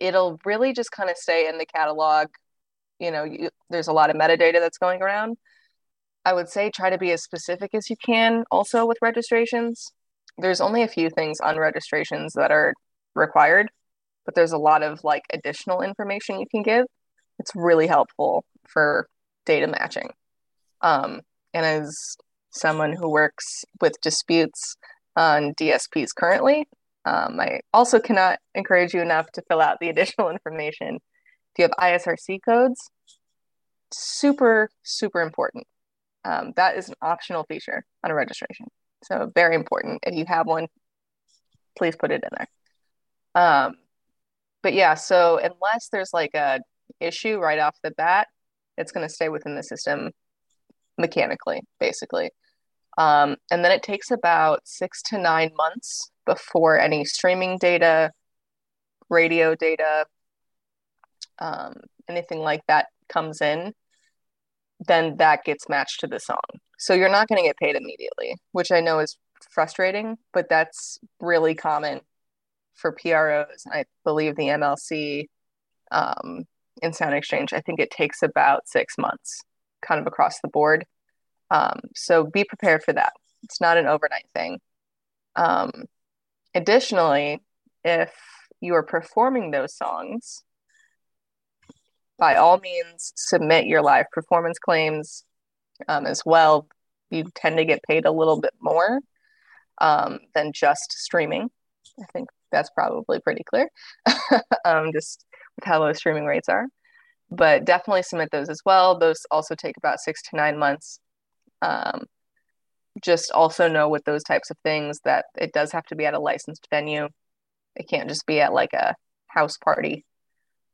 it'll really just kind of stay in the catalog. You know, you, there's a lot of metadata that's going around. I would say try to be as specific as you can also with registrations. There's only a few things on registrations that are required, but there's a lot of like additional information you can give. It's really helpful for data matching. Um, and as someone who works with disputes on DSPs currently, um, I also cannot encourage you enough to fill out the additional information. If you have ISRC codes, super, super important. Um, that is an optional feature on a registration. So, very important. If you have one, please put it in there. Um, but yeah, so unless there's like a issue right off the bat, it's going to stay within the system mechanically, basically. Um, and then it takes about six to nine months before any streaming data, radio data, um, anything like that comes in, then that gets matched to the song. So you're not going to get paid immediately, which I know is frustrating, but that's really common for PROs. I believe the MLC um, in SoundExchange, I think it takes about six months kind of across the board. Um, so be prepared for that. It's not an overnight thing. Um, additionally, if you are performing those songs, by all means, submit your live performance claims um, as well. You tend to get paid a little bit more um, than just streaming. I think that's probably pretty clear, um, just with how low streaming rates are. But definitely submit those as well. Those also take about six to nine months. Um, just also know with those types of things that it does have to be at a licensed venue. It can't just be at like a house party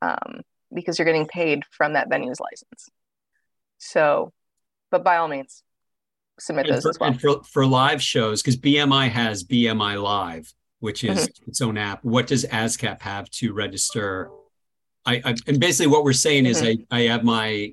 um, because you're getting paid from that venue's license. So, but by all means, submit and those for, as well. For, for live shows, because BMI has BMI Live, which is mm-hmm. its own app. What does ASCAP have to register? I, I and basically what we're saying mm-hmm. is I, I have my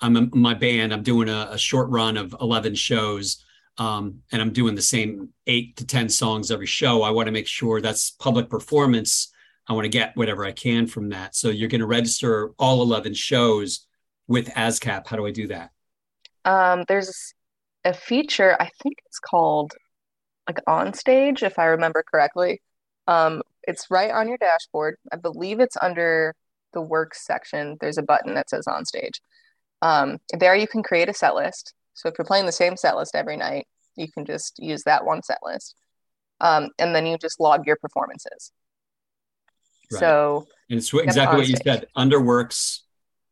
I'm a, my band. I'm doing a, a, short run of 11 shows, um, and I'm doing the same eight to 10 songs every show. I want to make sure that's public performance. I want to get whatever I can from that. So you're going to register all 11 shows with ASCAP. How do I do that? Um, there's a feature. I think it's called like on stage, if I remember correctly. Um, it's right on your dashboard. I believe it's under the works section. There's a button that says on stage. Um, there you can create a set list. So if you're playing the same set list every night, you can just use that one set list. Um, and then you just log your performances. Right. So and it's exactly what you said. Under works,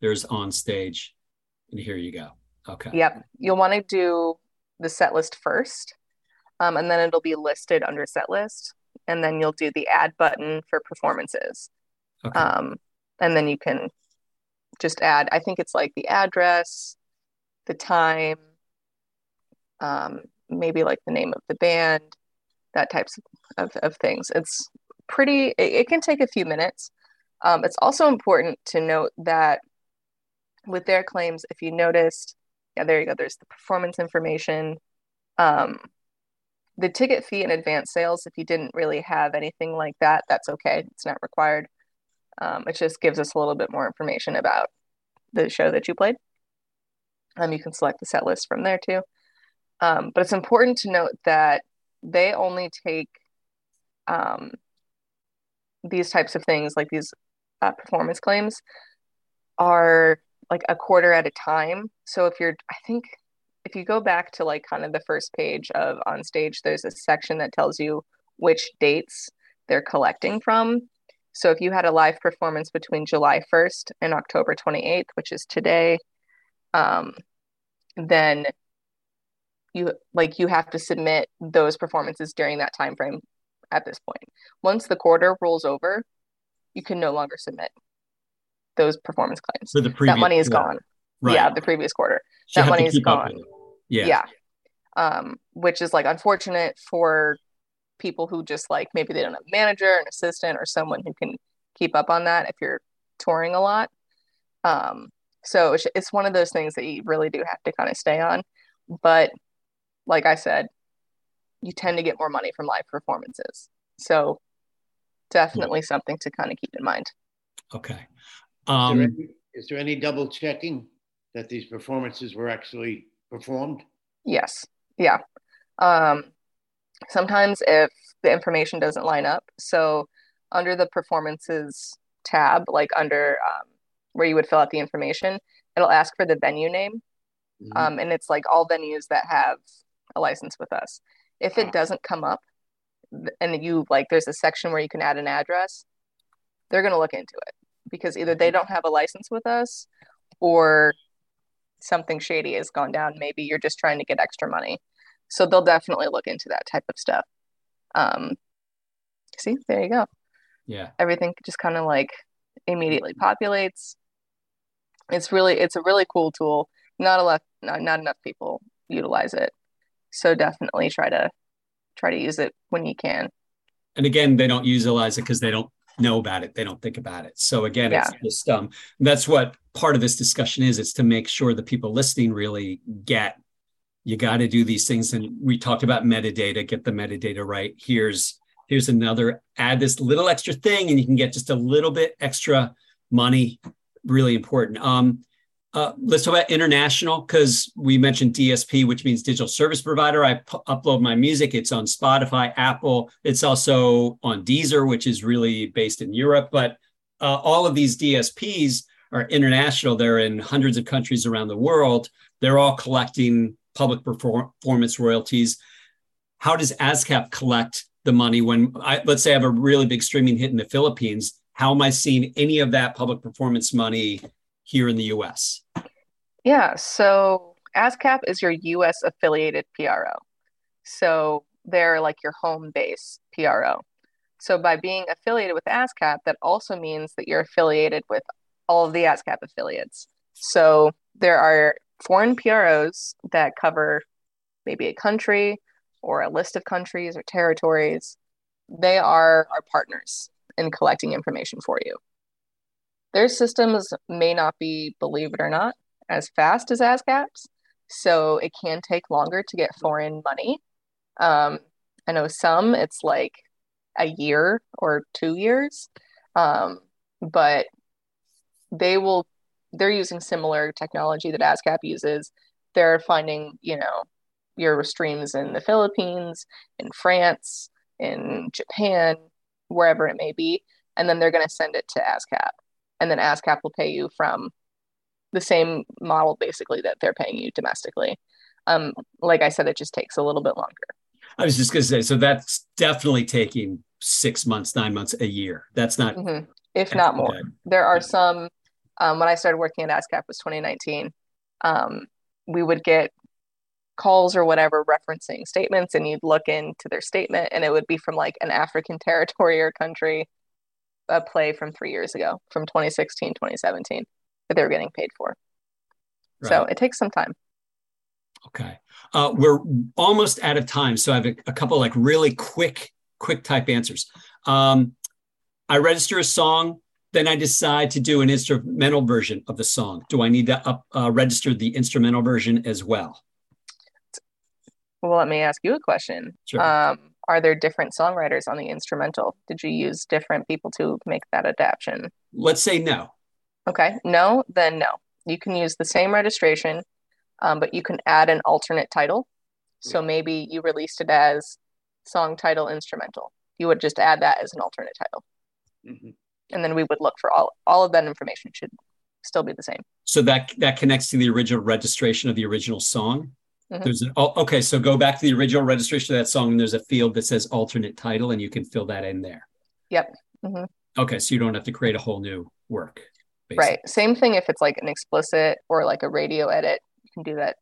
there's on stage, and here you go. Okay. Yep. You'll want to do the set list first, um, and then it'll be listed under set list, and then you'll do the add button for performances. Okay. Um, and then you can just add, I think it's like the address, the time, um, maybe like the name of the band, that types of, of things. It's pretty, it, it, can take a few minutes. Um, it's also important to note that with their claims, if you noticed, yeah, there you go, there's the performance information. Um, the ticket fee and advance sales, if you didn't really have anything like that, that's okay. It's not required. Um, it just gives us a little bit more information about the show that you played. Um, you can select the set list from there too. Um, but it's important to note that they only take um, these types of things, like these uh, performance claims, are like a quarter at a time. So if you're, I think, if you go back to like kind of the first page of on stage, there's a section that tells you which dates they're collecting from. So if you had a live performance between July 1st and October 28th, which is today, um, then you like you have to submit those performances during that time frame at this point. Once the quarter rolls over, you can no longer submit those performance claims. So the previous, that money is gone. Right. Yeah, the previous quarter. that money is gone. Yeah. Yeah. Um, which is like unfortunate for people who just like maybe they don't have a manager, an assistant, or someone who can keep up on that if you're touring a lot. Um, so it's, it's one of those things that you really do have to kind of stay on. But like I said, you tend to get more money from live performances. So definitely yeah. something to kind of keep in mind. Okay. Um, is, there any, is there any double checking that these performances were actually performed? Yes. Yeah. Um, sometimes if the information doesn't line up. So under the performances tab, like under um, where you would fill out the information, it'll ask for the venue name. Mm-hmm. Um, and it's like all venues that have a license with us. If it doesn't come up and you like, there's a section where you can add an address, they're going to look into it because either they don't have a license with us or something shady has gone down. Maybe you're just trying to get extra money. So they'll definitely look into that type of stuff. Um, see, there you go. Yeah. Everything just kind of like immediately populates. It's really, it's a really cool tool. Not a lot, not, not enough people utilize it. So definitely try to try to use it when you can. And again, they don't utilize it because they don't know about it. They don't think about it. So again, Yeah. it's just um, that's what part of this discussion is. It's to make sure the people listening really get. You got to do these things, and we talked about metadata. Get the metadata right. Here's here's another. Add this little extra thing, and you can get just a little bit extra money. Really important. Um, uh, let's talk about international because we mentioned DSP, which means digital service provider. I upload my music. It's on Spotify, Apple. It's also on Deezer, which is really based in Europe. But uh, all of these DSPs are international. They're in hundreds of countries around the world. They're all collecting public performance royalties. How does ASCAP collect the money when I, let's say I have a really big streaming hit in the Philippines? How am I seeing any of that public performance money here in the US? Yeah, so ASCAP is your US affiliated PRO. So they're like your home base PRO. So by being affiliated with ASCAP, that also means that you're affiliated with all of the ASCAP affiliates. So there are foreign PROs that cover maybe a country or a list of countries or territories. They are our partners in collecting information for you. Their systems may not be, believe it or not, as fast as ASCAP's, so it can take longer to get foreign money. Um, I know some it's like a year or two years, um, but they will. They're using similar technology that ASCAP uses. They're finding, you know, your streams in the Philippines, in France, in Japan, wherever it may be, and then they're going to send it to ASCAP, and then ASCAP will pay you from the same model basically that they're paying you domestically. Um, like I said, it just takes a little bit longer. I was just going to say, so that's definitely taking six months, nine months, a year. That's not, Mhm. If not more. Okay. There are some, um, when I started working at ASCAP was 2019, um, we would get calls or whatever referencing statements and you'd look into their statement and it would be from like an African territory or country, a play from three years ago, from 2016, 2017, that they were getting paid for. So it takes some time. Okay. Uh, we're almost out of time. So I have a, a couple like really quick, quick type answers. Um, I register a song, then I decide to do an instrumental version of the song. Do I need to up, uh, register the instrumental version as well? Well, let me ask you a question. Sure. Um, are there different songwriters on the instrumental? Did you use different people to make that adaptation? Let's say no. Okay, no, then no. You can use the same registration, um, but you can add an alternate title. So maybe you released it as song title instrumental. You would just add that as an alternate title. Mhm. And then we would look for all all of that information should still be the same. So that that connects to the original registration of the original song. Mhm. There's an oh, okay. So go back to the original registration of that song, and there's a field that says alternate title, and you can fill that in there. Yep. Mhm. Okay, so you don't have to create a whole new work. basically. Right. Same thing if it's like an explicit or like a radio edit. You can do that,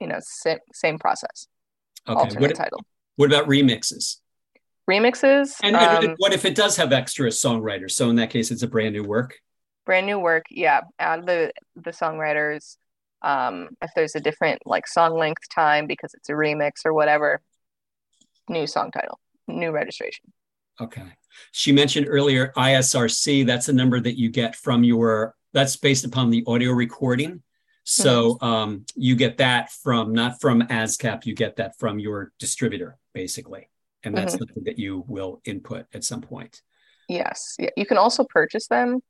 you know, same, same process. Okay. Alternate What, title. what about remixes? Remixes, And, and um, what if it does have extra songwriters? So in that case, it's a brand new work. brand new work. Yeah, add the the songwriters. Um, if there's a different like song length time because it's a remix or whatever, new song title, new registration. Okay. She mentioned earlier ISRC. That's a number that you get from your. That's based upon the audio recording. So um, you get that from not from ASCAP. You get that from your distributor, basically, and that's something that you will input at some point. Yes, yeah. You can also purchase them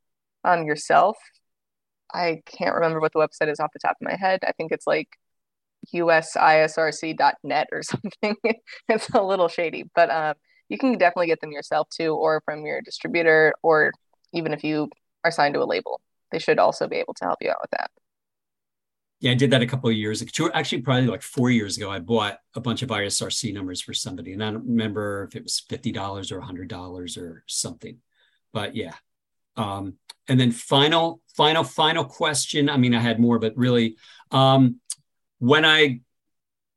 um, yourself. I can't remember what the website is off the top of my head. I think it's like usisrc.net or something. it's a little shady, but um, you can definitely get them yourself too, or from your distributor, or even if you are signed to a label, they should also be able to help you out with that. Yeah, I did that a couple of years ago. Actually, probably like four years ago, I bought a bunch of ISRC numbers for somebody, and I don't remember if it was fifty dollars or hundred dollars or something. But yeah, um, and then final, final, final question. I mean, I had more, but really, um, when I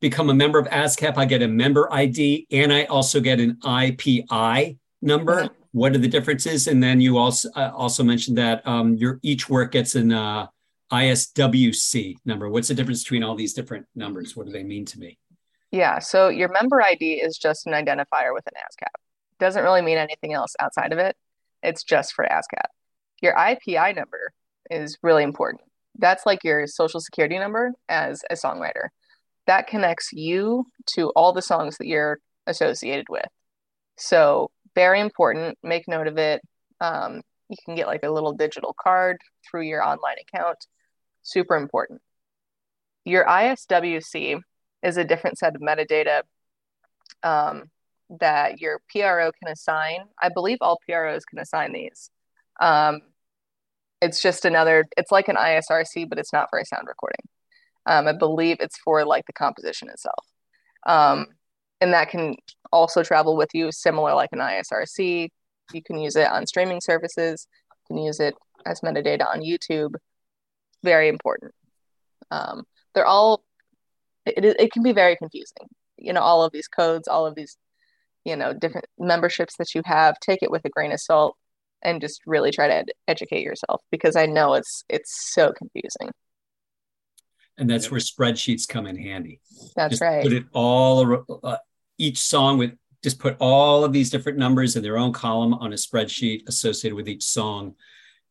become a member of ASCAP, I get a member ID, and I also get an IPI number. What are the differences? And then you also uh, also mentioned that um, your each work gets an uh, ISWC number. What's the difference between all these different numbers? What do they mean to me? Yeah, so your member ID is just an identifier with an ASCAP. Doesn't really mean anything else outside of it. It's just for ASCAP. Your IPI number is really important. That's like your social security number as a songwriter. That connects you to all the songs that you're associated with. So, very important. Make note of it. Um, you can get like a little digital card through your online account. Super important. Your ISWC is a different set of metadata um, that your PRO can assign. I believe all PROs can assign these. Um, it's just another, it's like an ISRC, but it's not for a sound recording. Um, I believe it's for like the composition itself. Um, and that can also travel with you, similar like an ISRC. You can use it on streaming services, you can use it as metadata on YouTube. Very important. Um, they're all, it, it can be very confusing. You know, all of these codes, all of these, you know, different memberships that you have, take it with a grain of salt and just really try to ed- educate yourself because I know it's it's so confusing. And that's where spreadsheets come in handy. That's just right. Put it all uh, each song with just put all of these different numbers in their own column on a spreadsheet associated with each song,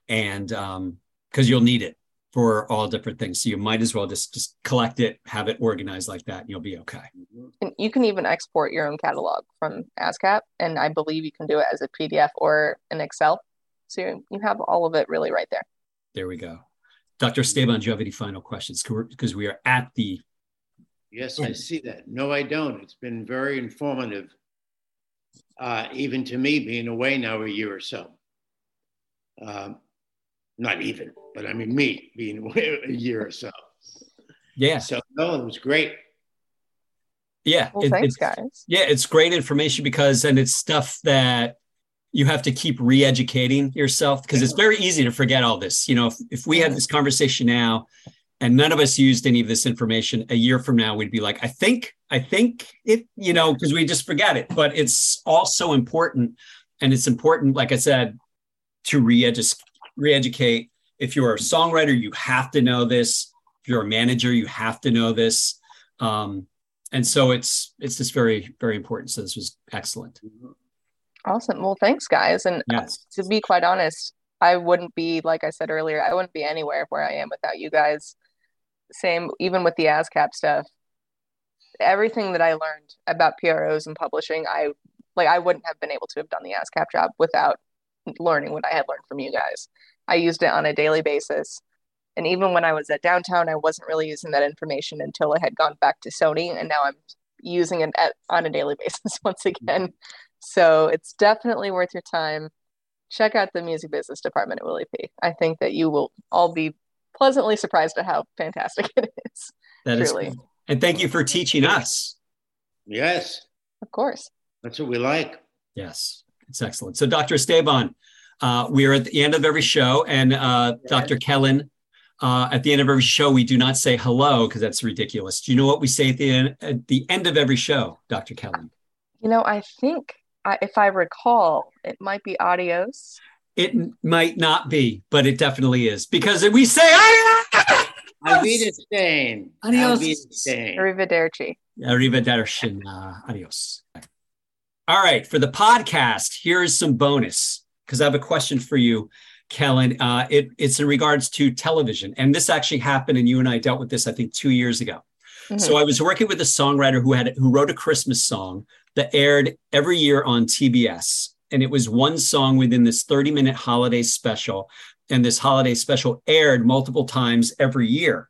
and because um, you'll need it for all different things. So you might as well just just collect it, have it organized like that, and you'll be okay. And you can even export your own catalog from ASCAP, and I believe you can do it as a PDF or an Excel. So you, you have all of it really right there. There we go. Dr. Esteban, do you have any final questions? Because we are at the. Yes, I see that. No, I don't. It's been very informative, uh, even to me being away now a year or so. Um, not even, but I mean me being away a year or so. Yeah. So no, it was great. Yeah. Well, it, thanks, it's, guys. Yeah, it's great information because, and it's stuff that you have to keep re-educating yourself because it's very easy to forget all this. You know, if, if we had this conversation now and none of us used any of this information a year from now, we'd be like, I think, I think it, you know, because we just forget it. But it's also important. And it's important, like I said, to re-educate re-educate. If you're a songwriter, you have to know this. If you're a manager, you have to know this. Um, and so it's it's just very very important. So this was excellent. Awesome. Well, thanks, guys. And yes. to be quite honest, I wouldn't be like I said earlier. I wouldn't be anywhere where I am without you guys. Same, even with the ASCAP stuff. Everything that I learned about PROs and publishing, I like. I wouldn't have been able to have done the ASCAP job without learning what I had learned from you guys. I used it on a daily basis. And even when I was at downtown, I wasn't really using that information until I had gone back to Sony. And now I'm using it at, on a daily basis once again. So it's definitely worth your time. Check out the music business department at Willie P. I think that you will all be pleasantly surprised at how fantastic it is. That truly. is And thank you for teaching us. Yes. Of course. That's what we like. Yes. It's excellent. So, Dr. Esteban, uh, we are at the end of every show, and uh, Dr. Kellyn, uh, at the end of every show, we do not say hello because that's ridiculous. Do you know what we say at the end, at the end of every show, Dr. Kellyn? You know, I think I, if I recall, it might be adios. It might not be, but it definitely is because we say adios. Arrivederci. Adios. Arrivederci. Arrivederci. Uh, adios. All right, for the podcast, here's some bonus because I have a question for you, Kellyn. Uh, it, it's in regards to television, and this actually happened, and you and I dealt with this, I think, two years ago. Mm-hmm. So I was working with a songwriter who had who wrote a Christmas song that aired every year on TBS, and it was one song within this 30 minute holiday special, and this holiday special aired multiple times every year.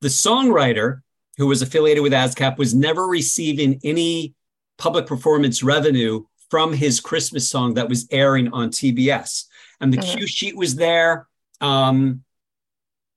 The songwriter who was affiliated with ASCAP was never receiving any public performance revenue from his Christmas song that was airing on TBS. And the mm-hmm. cue sheet was there. Um,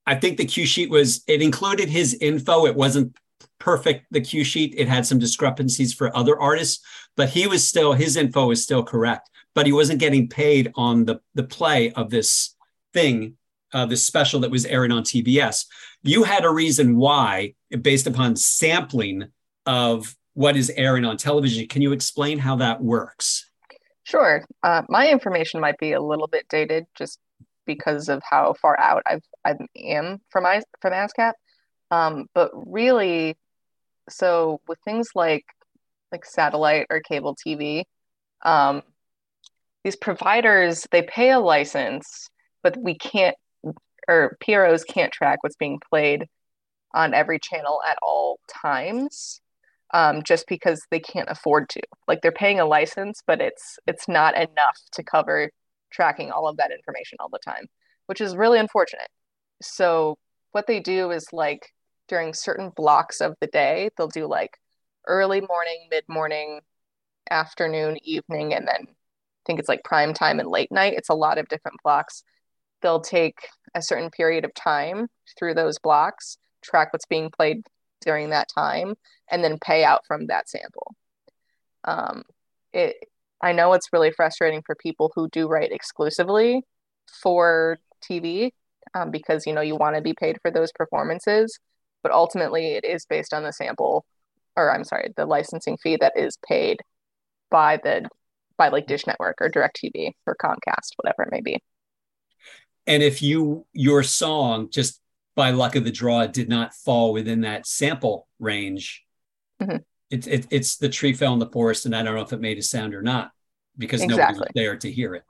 I think the cue sheet was, it included his info. It wasn't perfect, the cue sheet. It had some discrepancies for other artists, but he was still, his info was still correct, but he wasn't getting paid on the, the play of this thing, uh, this special that was airing on TBS. You had a reason why, based upon sampling of what is airing on television. Can you explain how that works? Sure. Uh, my information might be a little bit dated just because of how far out I've I am from I, from ASCAP. Um, but really, so with things like like satellite or cable TV, um, these providers they pay a license, but we can't or PROs can't track what's being played on every channel at all times. Um, just because they can't afford to. Like they're paying a license, but it's it's not enough to cover tracking all of that information all the time, which is really unfortunate. So what they do is like during certain blocks of the day, they'll do like early morning, mid morning, afternoon, evening, and then I think it's like prime time and late night. It's a lot of different blocks. They'll take a certain period of time through those blocks, track what's being played during that time, and then pay out from that sample. Um, it I know it's really frustrating for people who do write exclusively for TV um, because you know you want to be paid for those performances, but ultimately it is based on the sample, or I'm sorry, the licensing fee that is paid by the by like Dish Network or DirecTV or Comcast, whatever it may be. And if you your song just by luck of the draw did not fall within that sample range, mm-hmm. it, it, it's the tree fell in the forest, and I don't know if it made a sound or not because exactly. nobody was there to hear it.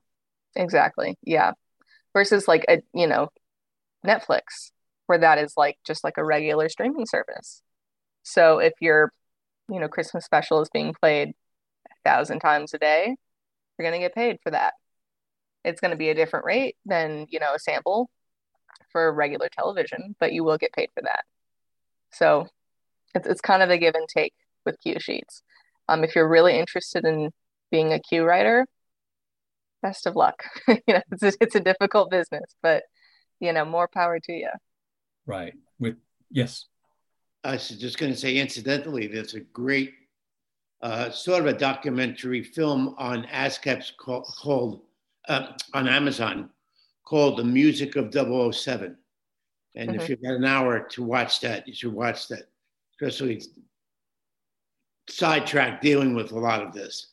Exactly. Yeah. Versus like a you know Netflix, where that is like just like a regular streaming service. So if your you know Christmas special is being played a thousand times a day, you're gonna get paid for that. It's gonna be a different rate than you know a sample for regular television, but you will get paid for that. So it's it's kind of a give and take with cue sheets. Um, if you're really interested in being a cue writer, best of luck. you know, it's a, it's a difficult business, but you know, more power to you. Right. With yes. I was just going to say, incidentally, there's a great uh, sort of a documentary film on ASCAPs called, called uh, on Amazon called The Music of 007. And mm-hmm. if you've got an hour to watch that, you should watch that, especially sidetrack dealing with a lot of this,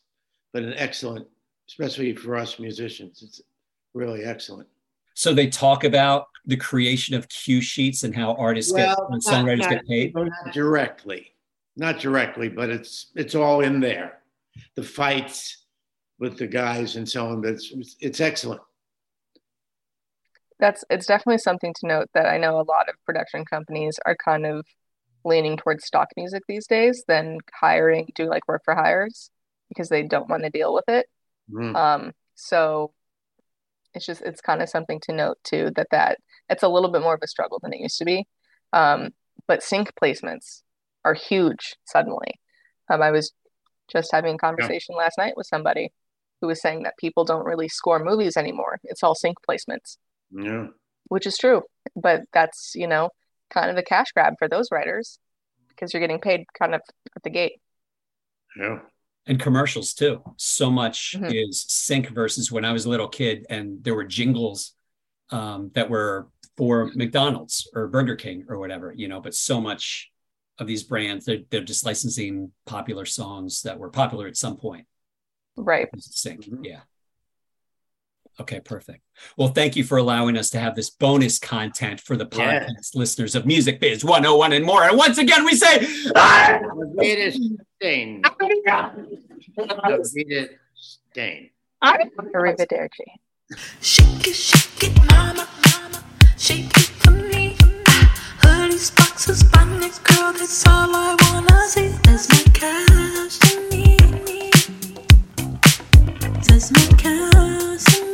but an excellent, especially for us musicians, it's really excellent. So they talk about the creation of cue sheets and how artists well, get and songwriters not, get paid. Not directly, not directly, but it's it's all in there. The fights with the guys and so on. But it's it's excellent. That's it's definitely something to note that I know a lot of production companies are kind of leaning towards stock music these days than hiring do like work for hires because they don't want to deal with it. Mm. Um, so it's just it's kind of something to note too that that it's a little bit more of a struggle than it used to be um, but sync placements are huge suddenly um, i was just having a conversation yeah. last night with somebody who was saying that people don't really score movies anymore it's all sync placements yeah which is true but that's you know kind of a cash grab for those writers because you're getting paid kind of at the gate yeah and commercials too. So much mm-hmm. is sync versus when I was a little kid and there were jingles um, that were for McDonald's or Burger King or whatever, you know, but so much of these brands, they're, they're just licensing popular songs that were popular at some point. Right. Sync. Mm-hmm. Yeah. Okay, perfect. Well, thank you for allowing us to have this bonus content for the podcast yeah. listeners of Music Biz 101 and more. And once again, we say, ah! Stain. Rita Stain. Arrivederci. Shake it, shake it, mama, mama. Shake it for me. Hoodies, boxes, bonnets, girl, that's all I wanna see. There's my cash to me. There's my cash